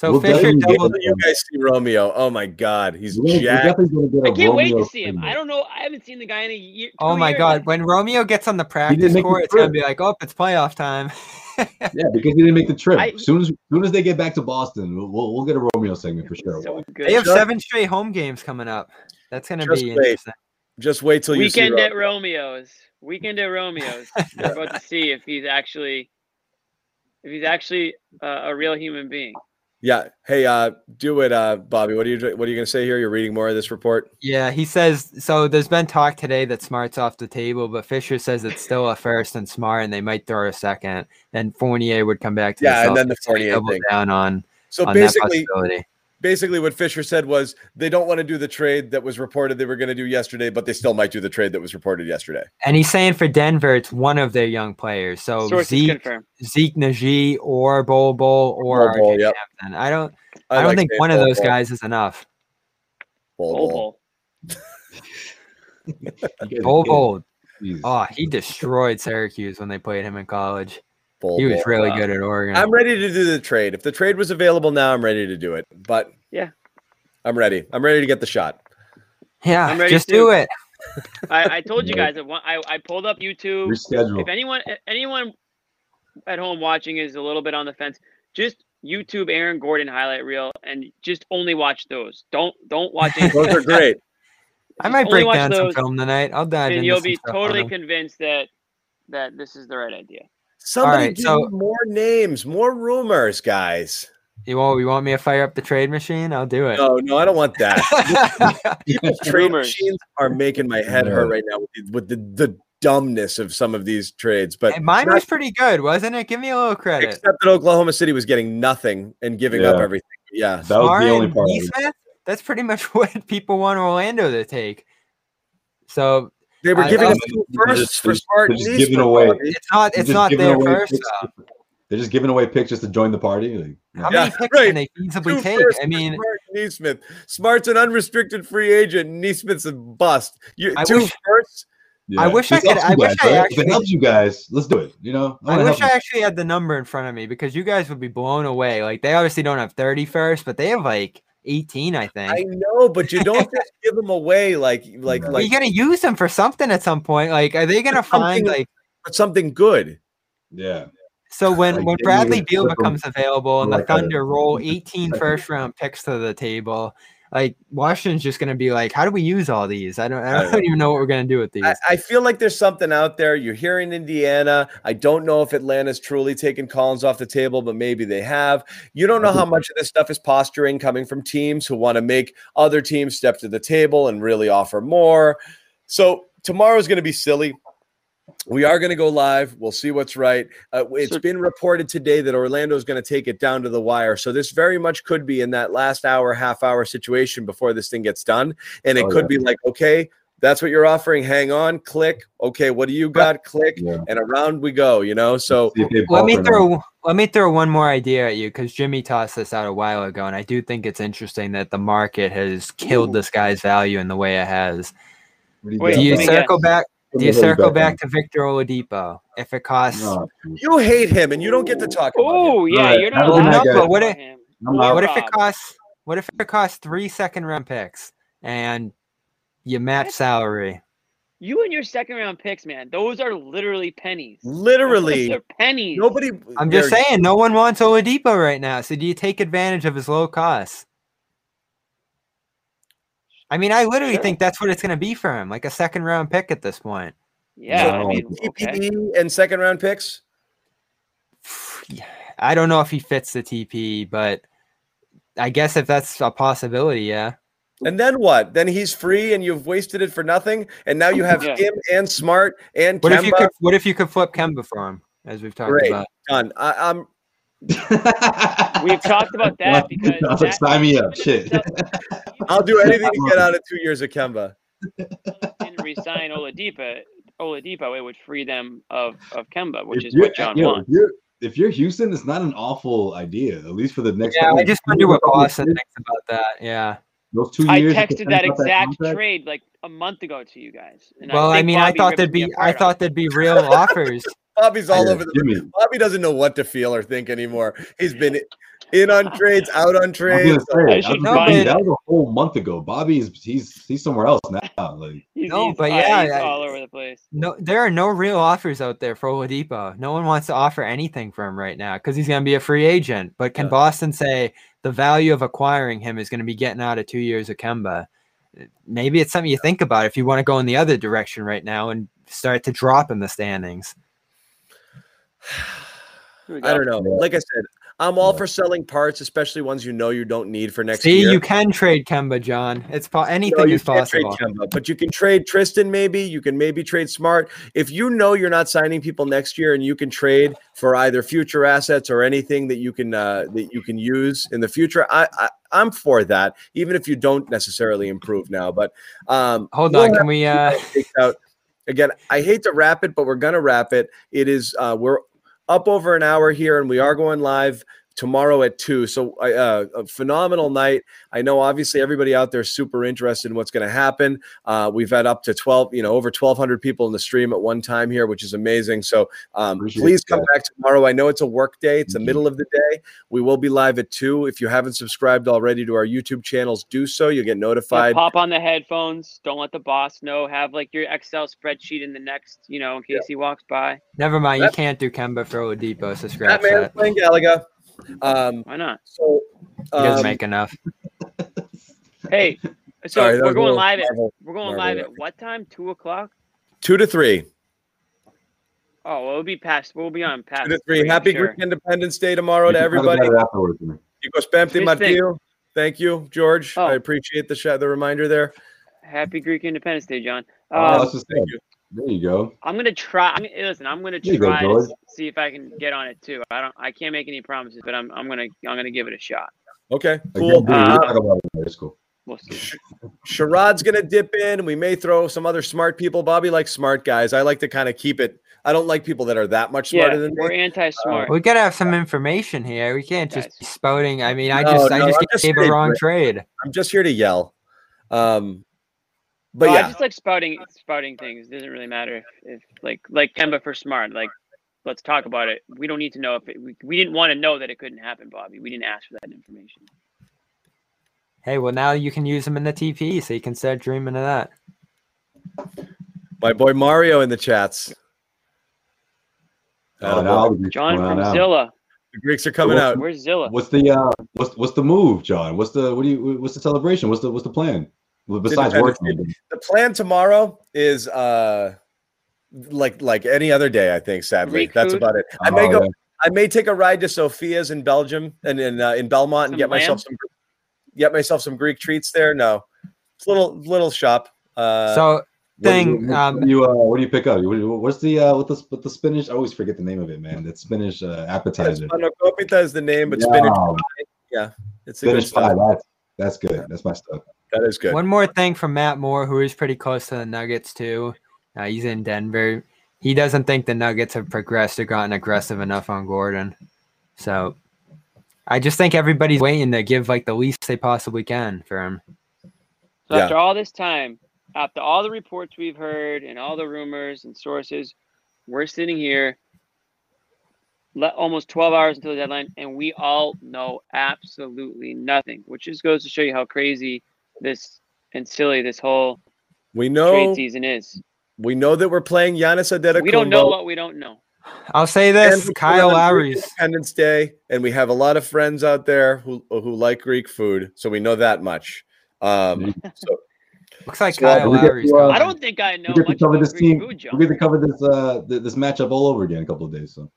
So We'll Fisher definitely doubled. You guys see Romeo. Oh my God, he's we're, we're jacked. definitely gonna get a I can't wait to see him. trade. I don't know. I haven't seen the guy in a year. Oh my years. God! When Romeo gets on the practice court, it's gonna be like, oh, it's playoff time. Yeah, because he didn't make the trip. I- soon as soon as they get back to Boston, we'll we'll, we'll get a Romeo segment for sure. So they have Just- seven straight home games coming up. That's gonna Just be wait. interesting. Just wait till you see Weekend at Romeo's. Weekend at Romeo's. We're about to see if he's actually, if he's actually uh, a real human being. Yeah. Hey, uh, do it, uh, Bobby. What are you what are you gonna say here? You're reading more of this report. Yeah, he says so. There's been talk today that Smart's off the table, but Fisher says it's still a first and Smart, and they might throw a second. Then Fournier would come back to Yeah, the and then the Celtics, so he Fournier thing. down on So on basically. Basically what Fisher said was they don't want to do the trade that was reported they were going to do yesterday, but they still might do the trade that was reported yesterday. And he's saying for Denver, it's one of their young players. So Sources Zeke, confirm. Zeke Nnaji, or Bol Bol, or Bol Bol, RJ yep. I don't. I, don't like think saying one of those Bol. guys is enough. Bol Bol Bol. Bol. You guys are Bol kidding. Bol. Jesus. Oh, he destroyed Syracuse when they played him in college. Bol He was really Wow. good at Oregon. I'm ready to do the trade. If the trade was available now, I'm ready to do it. But Yeah. I'm ready. I'm ready to get the shot. yeah, I'm ready just to. do it. I, I told you guys that one, I, I pulled up YouTube. Reschedule. If anyone anyone at home watching is a little bit on the fence, just YouTube Aaron Gordon highlight reel and just only watch those. Don't don't watch it. Those are great. I might only break watch down those, some film tonight. I'll dive and you'll be totally convinced that that this is the right idea. Somebody right, give so- more names, more rumors, guys. You want you want me to fire up the trade machine? I'll do it. No, no, I don't want that. People's trade Rumors. machines are making my head hurt right now with the, with the, the dumbness of some of these trades. But Hey, Mine not- was pretty good, wasn't it? Give me a little credit. except that Oklahoma City was getting nothing and giving up everything. Yeah. That was Smart the only part. I that's pretty much what people want Orlando to take. So They were giving I- us two They're firsts just- for they're just giving Nesmith, away- it's not it's not giving their first. picks- They're just giving away picks just to join the party. Like, How. Yeah, many picks right. can they feasibly Two take? I mean, Smart Nesmith. Smart's an unrestricted free agent. Nesmith's a bust. You I two wish- firsts. Yeah. I wish This I could- I you wish guys, I right? If it helps you guys, let's do it. You know, I wanna wish I you. actually had the number in front of me because you guys would be blown away. Like they obviously don't have 30 first, but they have like 18, I think. I know, but you don't just give them away like like Yeah. Well, you like gonna use them for something at some point. Like, are they gonna find like something good. Yeah. so when Like, when Bradley Beal becomes available and the like a- Thunder roll 18 first round picks to the table, like Washington's just gonna be like, how do we use all these? I don't I don't even know what we're gonna do with these. I, I feel like there's something out there. You're here in Indiana. I don't know if Atlanta's truly taken Collins off the table, but maybe they have. You don't know how much of this stuff is posturing coming from teams who want to make other teams step to the table and really offer more. So tomorrow's going to be silly. We are going to go live. We'll see what's right. Uh, it's So- been reported today that Orlando is going to take it down to the wire. So this very much could be in that last hour, half hour situation before this thing gets done. And it Oh, could yeah. be like, okay, that's what you're offering. Hang on, click. Okay, what do you got? Click, Yeah. and around we go. You know, so See if they let me bump or not. throw let me throw one more idea at you because Jimmy tossed this out a while ago, and I do think it's interesting that the market has killed this guy's value in the way it has. What do Wait, Do you let me man? circle guess. back? Do you circle got, back to Victor Oladipo if it costs? No, you hate him, and you don't get to talk. Oh yeah, Alright, you're not. a allowed to What if- him. I'm Boy, out. What if it costs? What if it costs three second round picks and you match What? salary? You and your second round picks, man. Those are literally pennies. Literally, They're pennies. nobody. I'm just saying, no one wants Oladipo right now. So do you take advantage of his low costs? I mean, I literally Sure. think that's what it's going to be for him, like a second round pick at this point. Yeah, I No. mean, okay. And second round picks. I don't know if he fits the TP, but I guess if that's a possibility, yeah. And then what? Then he's free, and you've wasted it for nothing. And now you have Yeah. him and Smart and What if you could? What if you could flip Kemba for him, as we've talked Great. about? done. I, I'm We've talked about that because no, that, sign me up. Shit. I'll do anything to get out of two years of Kemba. didn't resign Oladipo, Oladipo, it would free them of of Kemba, which If is you're- what John yo, wants. If you're, if you're Houston, it's not an awful idea, at least for the next. Yeah, couple- I just wonder what couple Boston years, thinks about that. Yeah. Those two I years. you texted that exact contract. trade like a month ago to you guys. And Well, I think mean, I thought there'd me be, I thought there'd be real offers. Bobby's all Yeah, over the. Jimmy. Bobby doesn't know what to feel or think anymore. He's been in on trades, out on trades. say, I that was- find Bobby, it. that was a whole month ago. Bobby's he's he's somewhere else now. Like He's, No, he's- but yeah, he's I- all over the place. No, there are no real offers out there for Oladipo. No one wants to offer anything for him right now because he's going to be a free agent. But can Yeah. Boston say the value of acquiring him is going to be getting out of two years of Kemba? Maybe it's something you think about if you want to go in the other direction right now and start to drop in the standings. Here we I don't know. Like I said, I'm all for selling parts, especially ones you know you don't need for next year. See, year. you can trade Kemba, John. It's po- No, anything you is can't trade possible. Kemba, but you can trade Tristan. Maybe you can maybe trade Smart. If you know you're not signing people next year, and you can trade for either future assets or anything that you can uh, that you can use in the future, I, I I'm for that. Even if you don't necessarily improve now, but um, Hold we'll on, can we? Uh, out. Again, I hate to wrap it, but we're gonna wrap it. It is uh, we're up over an hour here, and we are going live tomorrow at two. So uh, a phenomenal night. I know obviously everybody out there is super interested in what's going to happen. Uh, we've had up to 12, you know, over 1,200 people in the stream at one time here, which is amazing. So um, please come back tomorrow. I know it's a work day, it's the middle of the day. We will be live at two. If you haven't subscribed already to our YouTube channels, do so. You'll get Yeah, notified. pop on the headphones. Don't let the boss know. Have like your Excel spreadsheet in the next, you know, in case he walks by. Never mind. You can't do Kemba for Oladipo, so That scratch man's playing Galaga. Um, Why not? so He doesn't um, make enough. Hey, so Sorry, we're going little live at Marvel- we're going Marvel live at what time? Two o'clock. two to three. Oh, well, it'll be past. We'll be on past Two to three. Happy sure. Greek Independence Day tomorrow We to everybody. about it afterwards, man. Chicos Pempti Martillo. Thank you, George. Oh. I appreciate the sh- the reminder there. Happy Greek Independence Day, John. Oh, Um, that's just it. There you go. I'm gonna try. I'm, listen, I'm gonna There you go, try to see if I can get on it too. I don't. I can't make any promises, but I'm. I'm gonna. I'm gonna give it a shot. Okay, Again, cool. dude, Uh, talk about it later. It's cool. We'll see. Sharad's gonna dip in. We may throw some other smart people. Bobby likes smart guys. I like to kind of keep it. I don't like people that are that much Yeah, smarter than we're me. anti-smart. We gotta have some information here. We can't just be spouting. I mean, I No, just, I no, just I'm just gave a wrong trade. I'm just here to yell. Um, but No, yeah, I just like spouting spouting things. It doesn't really matter if, if like like Kemba for smart. Like, let's talk about it. We don't need to know if it, we, we didn't want to know that it couldn't happen, Bobby. We didn't ask for that information. Hey, well now you can use them in the TP, so you can start dreaming of that. my boy Mario in the chats. Oh, Attaboy. now all the Greeks John from out. Zilla. the Greeks are coming What's out. Where's Zilla? What's the uh what's what's the move, John? What's the what do you what's the celebration? What's the what's the plan? Well, Besides Independence working. The plan tomorrow is uh, like like any other day. I think. Sadly, Greek that's about it. I may Oh, go. yeah. I may take a ride to Sophia's in Belgium and in uh, in Belmont and Some get myself some get myself some Greek treats there. No, it's a little little shop. Uh, so What you- thing, what um, you uh what do you pick up? What What's the uh with the with the spinach? I always forget the name of it, man. That spinach uh, appetizer. Spanakopita is the name, but Yeah, spinach. It's a good spinach pie. That's that's good. That's my stuff. That is good. One more thing from Matt Moore, who is pretty close to the Nuggets too. Uh, he's in Denver. He doesn't think the Nuggets have progressed or gotten aggressive enough on Gordon. So I just think everybody's waiting to give like the least they possibly can for him. So Yeah. after all this time, after all the reports we've heard and all the rumors and sources, we're sitting here le- almost 12 hours until the deadline, and we all know absolutely nothing, which just goes to show you how crazy this and silly this whole We trade know season is. we know that we're playing Giannis Antetokounmpo. We don't know what we don't know. I'll say this: we're Kyle on Greek Lowry's Independence Day, and we have a lot of friends out there who who like Greek food, so we know that much. Um, so looks like So, uh, Kyle Lowry's to, uh. I don't think I know We get to much cover about this Greek team. food, John. We get to cover this uh this matchup all over again in a couple of days. So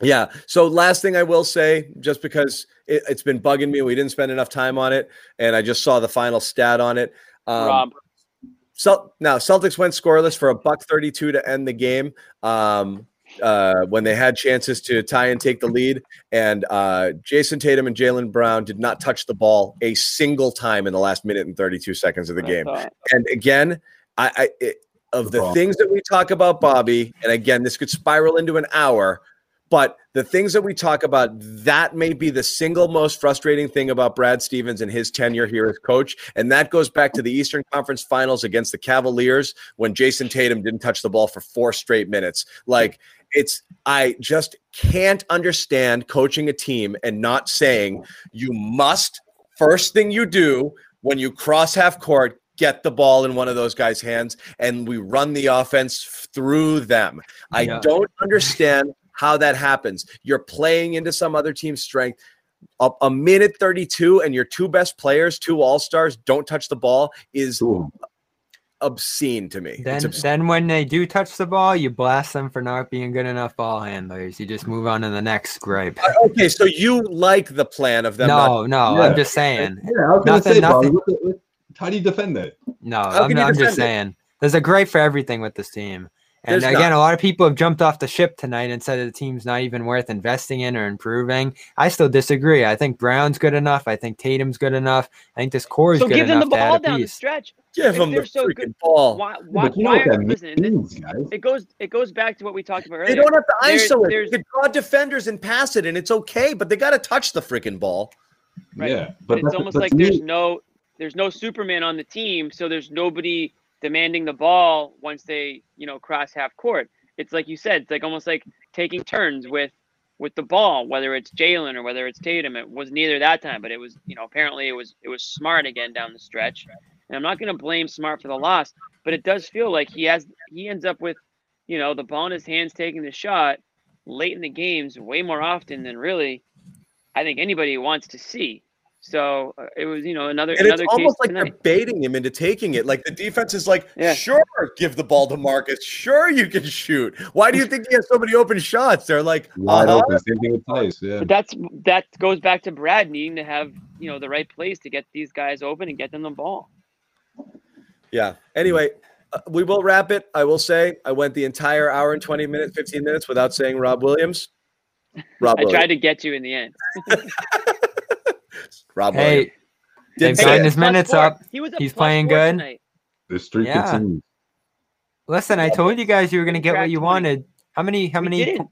Yeah. So last thing I will say, just because it, it's been bugging me, we didn't spend enough time on it, and I just saw the final stat on it. Um, Rob, So now Celtics went scoreless for a buck thirty-two to end the game. Um, uh, when they had chances to tie and take the lead, and uh, Jayson Tatum and Jaylen Brown did not touch the ball a single time in the last minute and thirty-two seconds of the game. all. And again, I, I it, of The the things that we talk about, Bobby, and again, this could spiral into an hour. But the things that we talk about, that may be the single most frustrating thing about Brad Stevens and his tenure here as coach. And that goes back to the Eastern Conference Finals against the Cavaliers when Jayson Tatum didn't touch the ball for four straight minutes. Like, it's, I just can't understand coaching a team and not saying you must, first thing you do when you cross half court, get the ball in one of those guys' hands and we run the offense through them. I Yeah. don't understand how that happens. You're playing into some other team's strength. A, a minute 32 and your two best players, two all-stars, don't touch the ball is two obscene to me. it's Then, obscene. then when they do touch the ball, you blast them for not being good enough ball handlers. You just move on to the next gripe. Uh, okay, so you like the plan of them not No, no, Yeah. I'm just saying. Yeah, I was gonna Nothing- say, nothing- what how do you defend that? No, How I'm, I'm just it? saying. There's a gripe for everything with this team. And There's again, not. a lot of people have jumped off the ship tonight and said the team's not even worth investing in or improving. I still disagree. I think Brown's good enough. I think Tatum's good enough. I think this core is good enough. So good give them enough the to add ball a down the stretch. Give If them the so freaking good, ball. Why? Why? But you know why are, that listen, and it, means, guys. it goes it goes back to what we talked about earlier. They don't have to There- ISO there's- They can draw defenders and pass it, and it's okay. But they got to touch the freaking ball. Right. Yeah, But but it's almost but like to me- there's no there's no Superman on the team, so there's nobody demanding the ball once they you know cross half court. It's like you said, it's like almost like taking turns with with the ball, whether it's Jaylen or whether it's Tatum. It was neither that time, but it was you know apparently it was it was Smart again down the stretch. And I'm not going to blame Smart for the loss, but it does feel like he has he ends up with you know the ball in his hands taking the shot late in the games way more often than really I think anybody wants to see. So uh, it was, you know, another And it's another case almost like tonight. they're baiting him into taking it. Like the defense is like, Yeah. sure, give the ball to Marcus. Sure, you can shoot. Why do you think he has so many open shots? They're like, wide uh-huh. open. Same thing with Theis. Yeah. But that's that goes back to Brad needing to have you know the right place to get these guys open and get them the ball. Yeah. Anyway, uh, we will wrap it. I will say I went the entire hour and 20 minutes, 15 minutes without saying Rob Williams. Rob I Williams. tried to get you in the end. Rob Williams. Hey, Didn't they've say signed it. his minutes four. up. He was He's playing good. tonight. The streak Yeah. continues. Listen, I told you guys you were gonna get what you wanted. How many? How We many? didn't.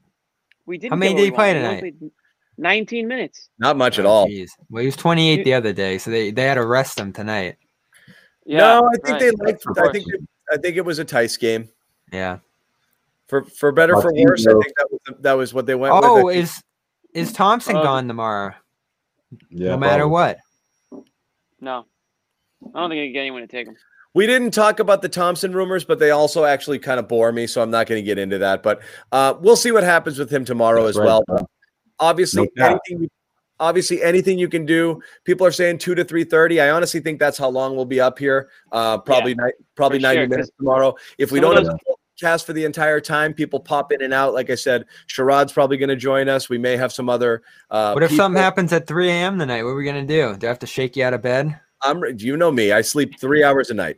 We didn't. How many did what he play wanted. tonight? Nineteen minutes. Not much at Oh, all. jeez. Well, he was 28 the other day, so they, they had to rest him tonight. Yeah, no, I think right. they liked. I think course. I think it was a Theis game. Yeah. For for better for worse, I think that was that was what they went Oh, with. I is is Thompson Um, gone tomorrow? Yeah, no matter probably. what. No, I don't think I can get anyone to take him. We didn't talk about the Thompson rumors, but they also actually kind of bore me, so I'm not going to get into that. But uh, we'll see what happens with him tomorrow That's as right, well. bro. Obviously, No doubt. anything. Obviously, anything you can do. People are saying two to three thirty. I honestly think that's how long we'll be up here. Uh, probably ni- probably ninety sure, 'cause minutes tomorrow. If we don't those- have a full cast for the entire time, people pop in and out. Like I said, Sharad's probably going to join us. We may have some other. Uh, What if people. something happens at 3 a.m. tonight? What are we gonna do? Do I have to shake you out of bed? I'm. You know me. I sleep three hours a night,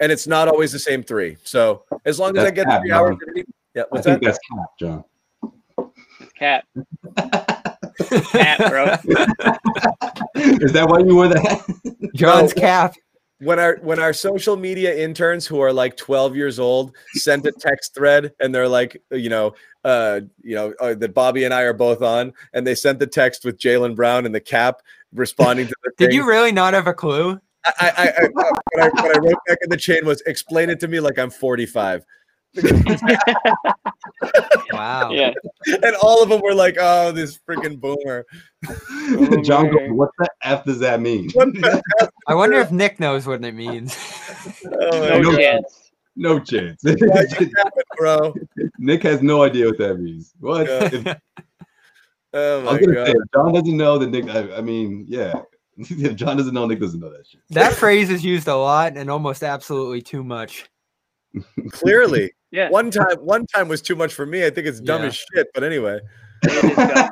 and it's not always the same three. So as long as I get cap, three hours, a day- yeah. I think that? that's cap, John. It's cat. cat, bro. Is that why you wore the hat? John's No. cap. When our when our social media interns who are like 12 years old sent a text thread and they're like you know uh you know uh, that bobby and i are both on and they sent the text with jaylen brown and the cap responding to the Did thing. you really not have a clue? I, I, I, I, what, I, what I wrote back in the chain was explain it to me like i'm 45 Wow. Yeah. and all of them were like oh this freaking boomer oh, John goes, what the F does that mean? What the F? I wonder if Nick knows what it means. Oh No No chance. no chance. Why'd you have it, bro Nick has no idea what that means. What? Yeah. If- oh my was gonna god say, if John doesn't know that Nick. I, I mean, yeah. if John doesn't know, Nick doesn't know that shit. that phrase is used a lot and almost absolutely too much. Clearly Yeah. one time one time was too much for me i think it's dumb Yeah. as shit but anyway it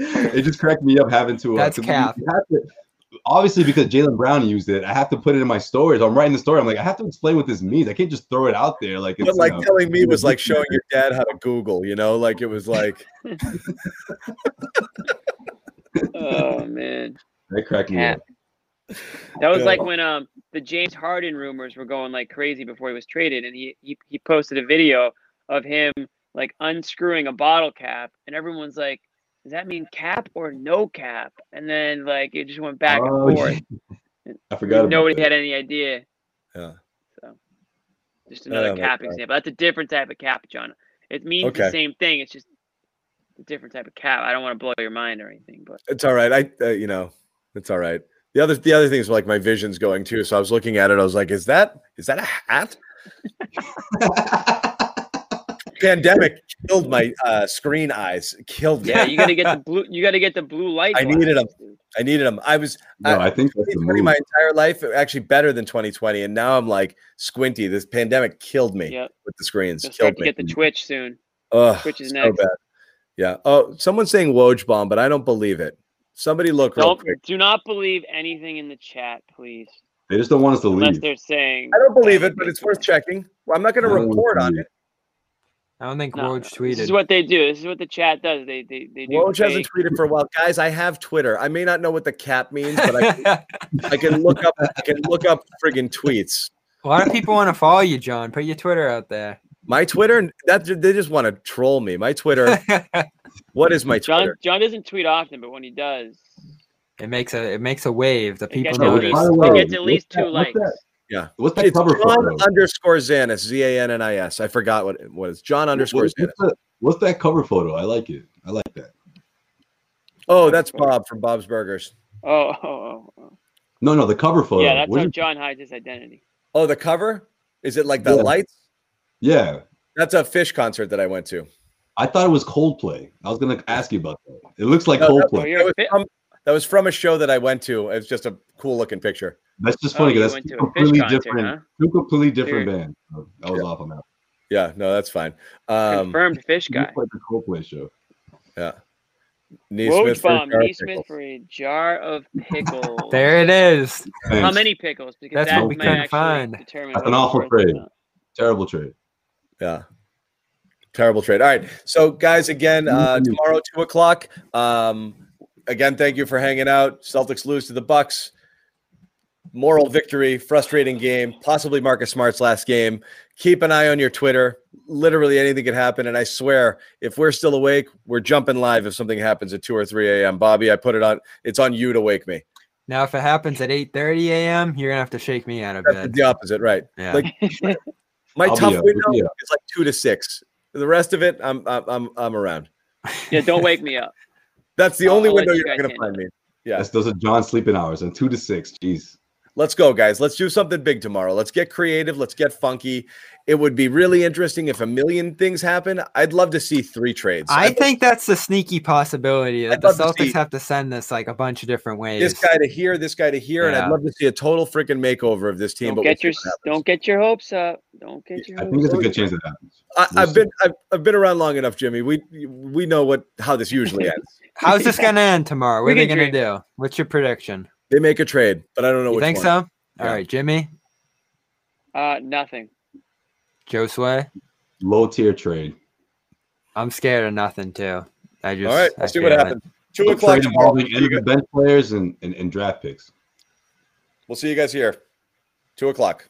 is it just cracked me up having to. Uh, That's 'cause cap. to- obviously, because Jaylen Brown used it, I have to put it in my stories. I'm writing the story. I'm like, I have to explain what this means. I can't just throw it out there like it's But like you know, telling me was like showing your dad how to Google, you know, like it was like Oh man. that cracked me up. That was Yeah. like when um the James Harden rumors were going like crazy before he was traded, and he he, he posted a video of him like unscrewing a bottle cap, and everyone's like, "Does that mean cap or no cap?" And then like it just went back Oh, and forth. I forgot. Nobody that. had any idea. Yeah. So just another my cap example. That's a different type of cap, John. It means Okay. the same thing. It's just a different type of cap. I don't want to blow your mind or anything, but it's all right. I uh, you know, it's all right. The other the other things were like my vision's going too. So I was looking at it, I was like, is that is that a hat? Pandemic killed my uh screen eyes, killed me. yeah, you gotta get the blue. You gotta get the blue light. I needed them. I needed them. I was no, I think that's the 2020 move. my entire life, actually better than 2020. And now I'm like squinty. This pandemic killed me Yep. with the screens. You'll start Killed to me. get the Twitch soon. Ugh, Twitch is so next. bad. Yeah. Oh, someone's saying Woj bomb, but I don't believe it. Somebody look real Don't quick. do not believe anything in the chat, please. They just don't want us to leave. Unless leave. they're saying I don't believe it, but it's worth checking. Well, I'm not going to I report on it. I don't think No, Woj This is what they do. This is what the chat does. They they they do. Woj hasn't tweeted for a while, guys. I have Twitter. I may not know what the cap means, but I can, I can look up. I can look up friggin' tweets. a lot of people want to follow you, John. Put your Twitter out there. My Twitter, that they just want to troll me. My Twitter. what is my John Twitter? John doesn't tweet often, but when he does, it makes a it makes a wave. The it people gets, No, notice. least, it gets at least that- two what's likes. Yeah. What's that It's cover John photo? underscore Zannis. Z A N N I S. I forgot what it was. John underscore What's, Zannis. what's, that, what's that cover photo? I like it. I like that. Oh, that's Bob from Bob's Burgers. Oh, oh, oh, oh. No, no, the cover photo. yeah, that's Where's how John hides his identity. Oh, the cover? Is it like the Yeah. lights? Yeah, That's a Phish concert that I went to. I thought it was Coldplay. I was gonna ask you about that. It looks like No, Oh, Coldplay. you're That was, from, that was from a show that I went to. It's just a cool looking picture. That's just Oh, funny you because went that's two a completely concert, different, huh? two completely different Weird. bands. So I was off on that. Yeah, no, that's fine. Um, Confirmed Phish It guy. like the Coldplay show. yeah. Nesmith Woj for a bomb jar of Nesmith pickles. for a jar of pickles. There it is. How many pickles? Because That's that what we might couldn't actually find. determine That's an awful worth trade. Terrible trade. Yeah. Terrible trade. All right. So, guys, again, uh, tomorrow, two o'clock. Um, again, thank you for hanging out. Celtics lose to the Bucks. Moral victory, frustrating game, possibly Marcus Smart's last game. Keep an eye on your Twitter. Literally anything could happen. And I swear, if we're still awake, we're jumping live if something happens at 2 or 3 a.m. Bobby, I put it on. It's on you to wake me. Now, if it happens at 8:30 a.m., you're gonna have to shake me out of That's bed. the opposite, right? Yeah. Like my I'll tough up. window Yeah. is like two to six. The rest of it, I'm I'm I'm, I'm around. Yeah, don't wake me up. That's the I'll- only I'll window you you're not going to find handle me. Yeah. That's those are John sleeping hours and two to six. Jeez. Let's go, guys. Let's do something big tomorrow. Let's get creative. Let's get funky. It would be really interesting if a million things happen. I'd love to see three trades. I I'd love think that's the sneaky possibility that I'd the love to Celtics have to send this like a bunch of different ways. this guy to here, this guy to here, and I'd love to see a total freaking makeover of this team. Don't but get we'll your see what happens. don't get your hopes up. Don't get your I hopes think there's a up. good chance that happens. I, we'll I've see. been I've, I've been around long enough, Jimmy. We we know what how this usually ends. How's this gonna end tomorrow? What We are they gonna dream. do? What's your prediction? They make a trade, but I don't know You which think one. so? All Yeah. right, Jimmy, Uh, nothing. Joe Sway. Low tier trade. I'm scared of nothing too. I just All right, I let's see what happens. Two A o'clock tomorrow. involving end of the bench players and, and, and draft picks. We'll see you guys here. Two o'clock.